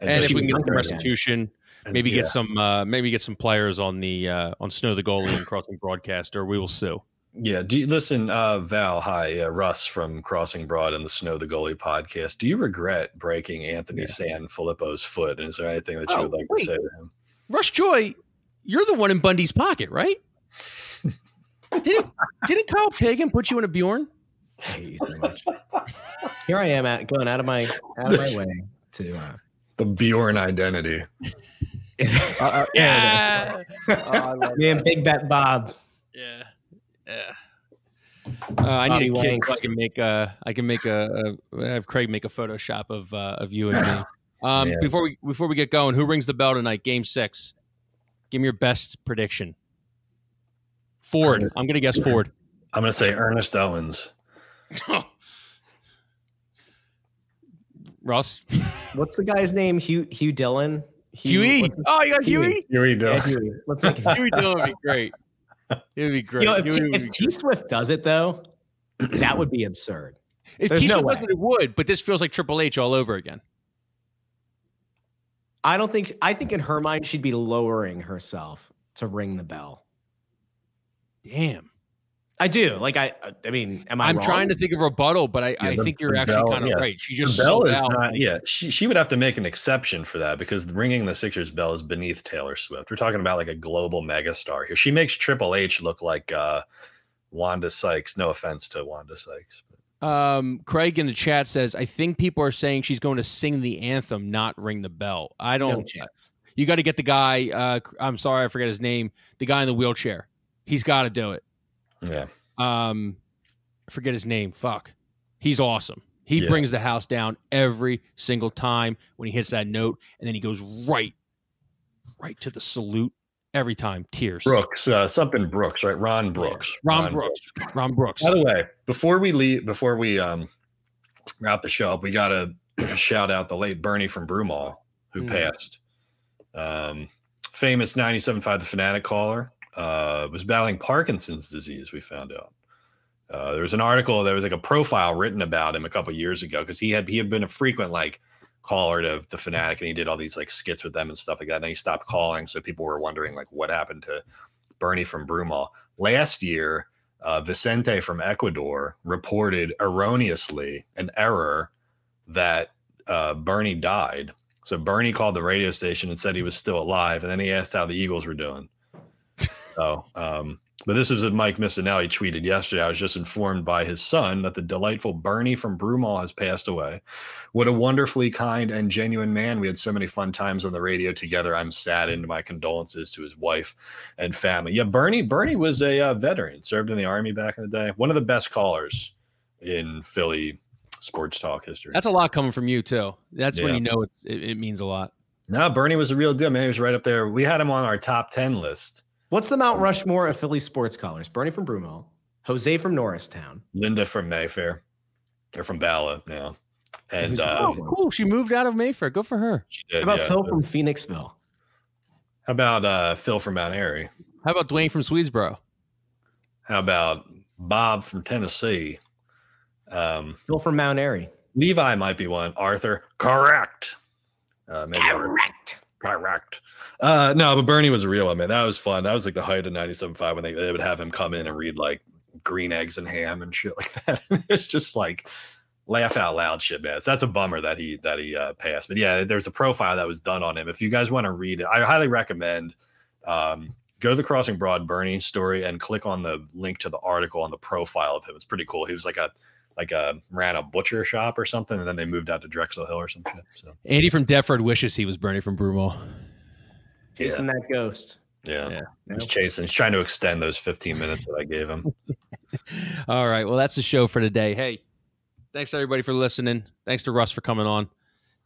and if we can get some restitution, and, maybe yeah. get some uh, maybe get some players on the uh, on Snow the goalie and Crossing Broadcast, or we will sue. Yeah. Do you listen, uh, Val? Hi, uh, Russ from Crossing Broad and the Snow the Goalie podcast. Do you regret breaking Anthony yeah. SanFilippo's foot? And is there anything that you oh, would like wait. to say to him? Russ Joy, you're the one in Bundy's pocket, right? Didn't didn't Kyle Pagan put you in a Bjorn? Here I am at going out of my out of my way to uh, the Bjorn identity. uh, uh, yeah, oh, me and Big Bet Bob. Yeah, yeah. Uh, I need Bobby a kid so I can make a I can make a, a have Craig make a Photoshop of uh, of you and me. Um, yeah. Before we before we get going, who rings the bell tonight? Game six. Give me your best prediction. Ford. I'm going to guess Ford. I'm going to say Ernest Owens. Ross. What's the guy's name? Hugh Hugh Dillon. Hugh, Huey. Oh, you got Huey. Huey Dillon. Yeah, Huey. Let's make it. Huey Dillon would be great. It would be great. You know, if, T, if T Swift does it though, that would be absurd. If There's Keisha no was way. it would, but this feels like Triple H all over again. I don't think. I think in her mind, she'd be lowering herself to ring the bell. Damn. I do. Like I. I mean, am I? I'm wrong? trying to think of rebuttal, but I, Yeah, I the- think you're actually bell- kind of yeah. right. She The just bell sold is out, not. Yeah, she she would have to make an exception for that because ringing the Sixers bell is beneath Taylor Swift. We're talking about like a global megastar here. She makes Triple H look like uh, Wanda Sykes. No offense to Wanda Sykes. Um, Craig in the chat says, I think people are saying she's going to sing the anthem, not ring the bell. I don't. chance. you got to get the guy. Uh, I'm sorry, I forget his name. The guy in the wheelchair. He's got to do it. Yeah, Um, forget his name. Fuck. He's awesome. He Yeah. brings the house down every single time when he hits that note, and then he goes right, right to the salute every time. Tears. Brooks, uh, something Brooks, right? Ron Brooks. Ron, Brooks. Ron Brooks. By the way, before we leave, before we um wrap the show up, we got to shout out the late Bernie from Broomall who Mm. passed. Um, famous 97.5 The Fanatic caller uh, was battling Parkinson's disease. We found out. Uh, there was an article. There was like a profile written about him a couple years ago because he had he had been a frequent like caller to the Fanatic and he did all these like skits with them and stuff like that. And then he stopped calling, so people were wondering like what happened to Bernie from Broomall. Last year, uh, Vicente from Ecuador reported erroneously an error that uh, Bernie died. So Bernie called the radio station and said he was still alive, and then he asked how the Eagles were doing. So, um, but this is what Mike Missanelli tweeted yesterday. I was just informed by his son that the delightful Bernie from Broomall has passed away. What a wonderfully kind and genuine man. We had so many fun times on the radio together. I'm saddened. My condolences to his wife and family. Yeah, Bernie. Bernie was a uh, veteran, served in the army back in the day. One of the best callers in Philly sports talk history. That's a lot coming from you too. That's when you know it's, it, it means a lot. no, Bernie was a real deal, man. He was right up there. We had him on our top ten list. What's the Mount Rushmore of Philly sports callers? Bernie from Broomall, Jose from Norristown. Linda from Mayfair. They're from Bala now. And uh, Oh, cool. She moved out of Mayfair. Good for her. she How about yeah. Phil from Phoenixville? How about uh, Phil from Mount Airy? How about Dwayne from Swedesboro? How about Bob from Tennessee? Um, Phil from Mount Airy. Levi might be one. Arthur, correct. Uh, maybe Arthur. Correct. Correct. Uh, no, but Bernie was a real one, man. That was fun. That was like the height of 97.5 when they, they would have him come in and read like green eggs and ham and shit like that. it's just like laugh out loud shit, man. So that's a bummer that he that he uh, passed. But yeah, there's a profile that was done on him. If you guys want to read it, I highly recommend um, go to the Crossing Broad Bernie story and click on the link to the article on the profile of him. It's pretty cool. He was like a like a ran a butcher shop or something, and then they moved out to Drexel Hill or some shit. So Andy from Deptford wishes he was Bernie from Broomall. Chasing that ghost. yeah. Yeah. He's chasing. He's trying to extend those 15 minutes that I gave him. All right. Well, that's the show for today. Hey, thanks everybody for listening. Thanks to Russ for coming on.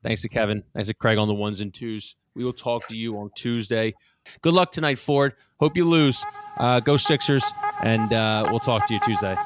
Thanks to Kevin. Thanks to Craig on the ones and twos. We will talk to you on Tuesday. Good luck tonight, Ford. Hope you lose. Uh, go Sixers, and uh, we'll talk to you Tuesday.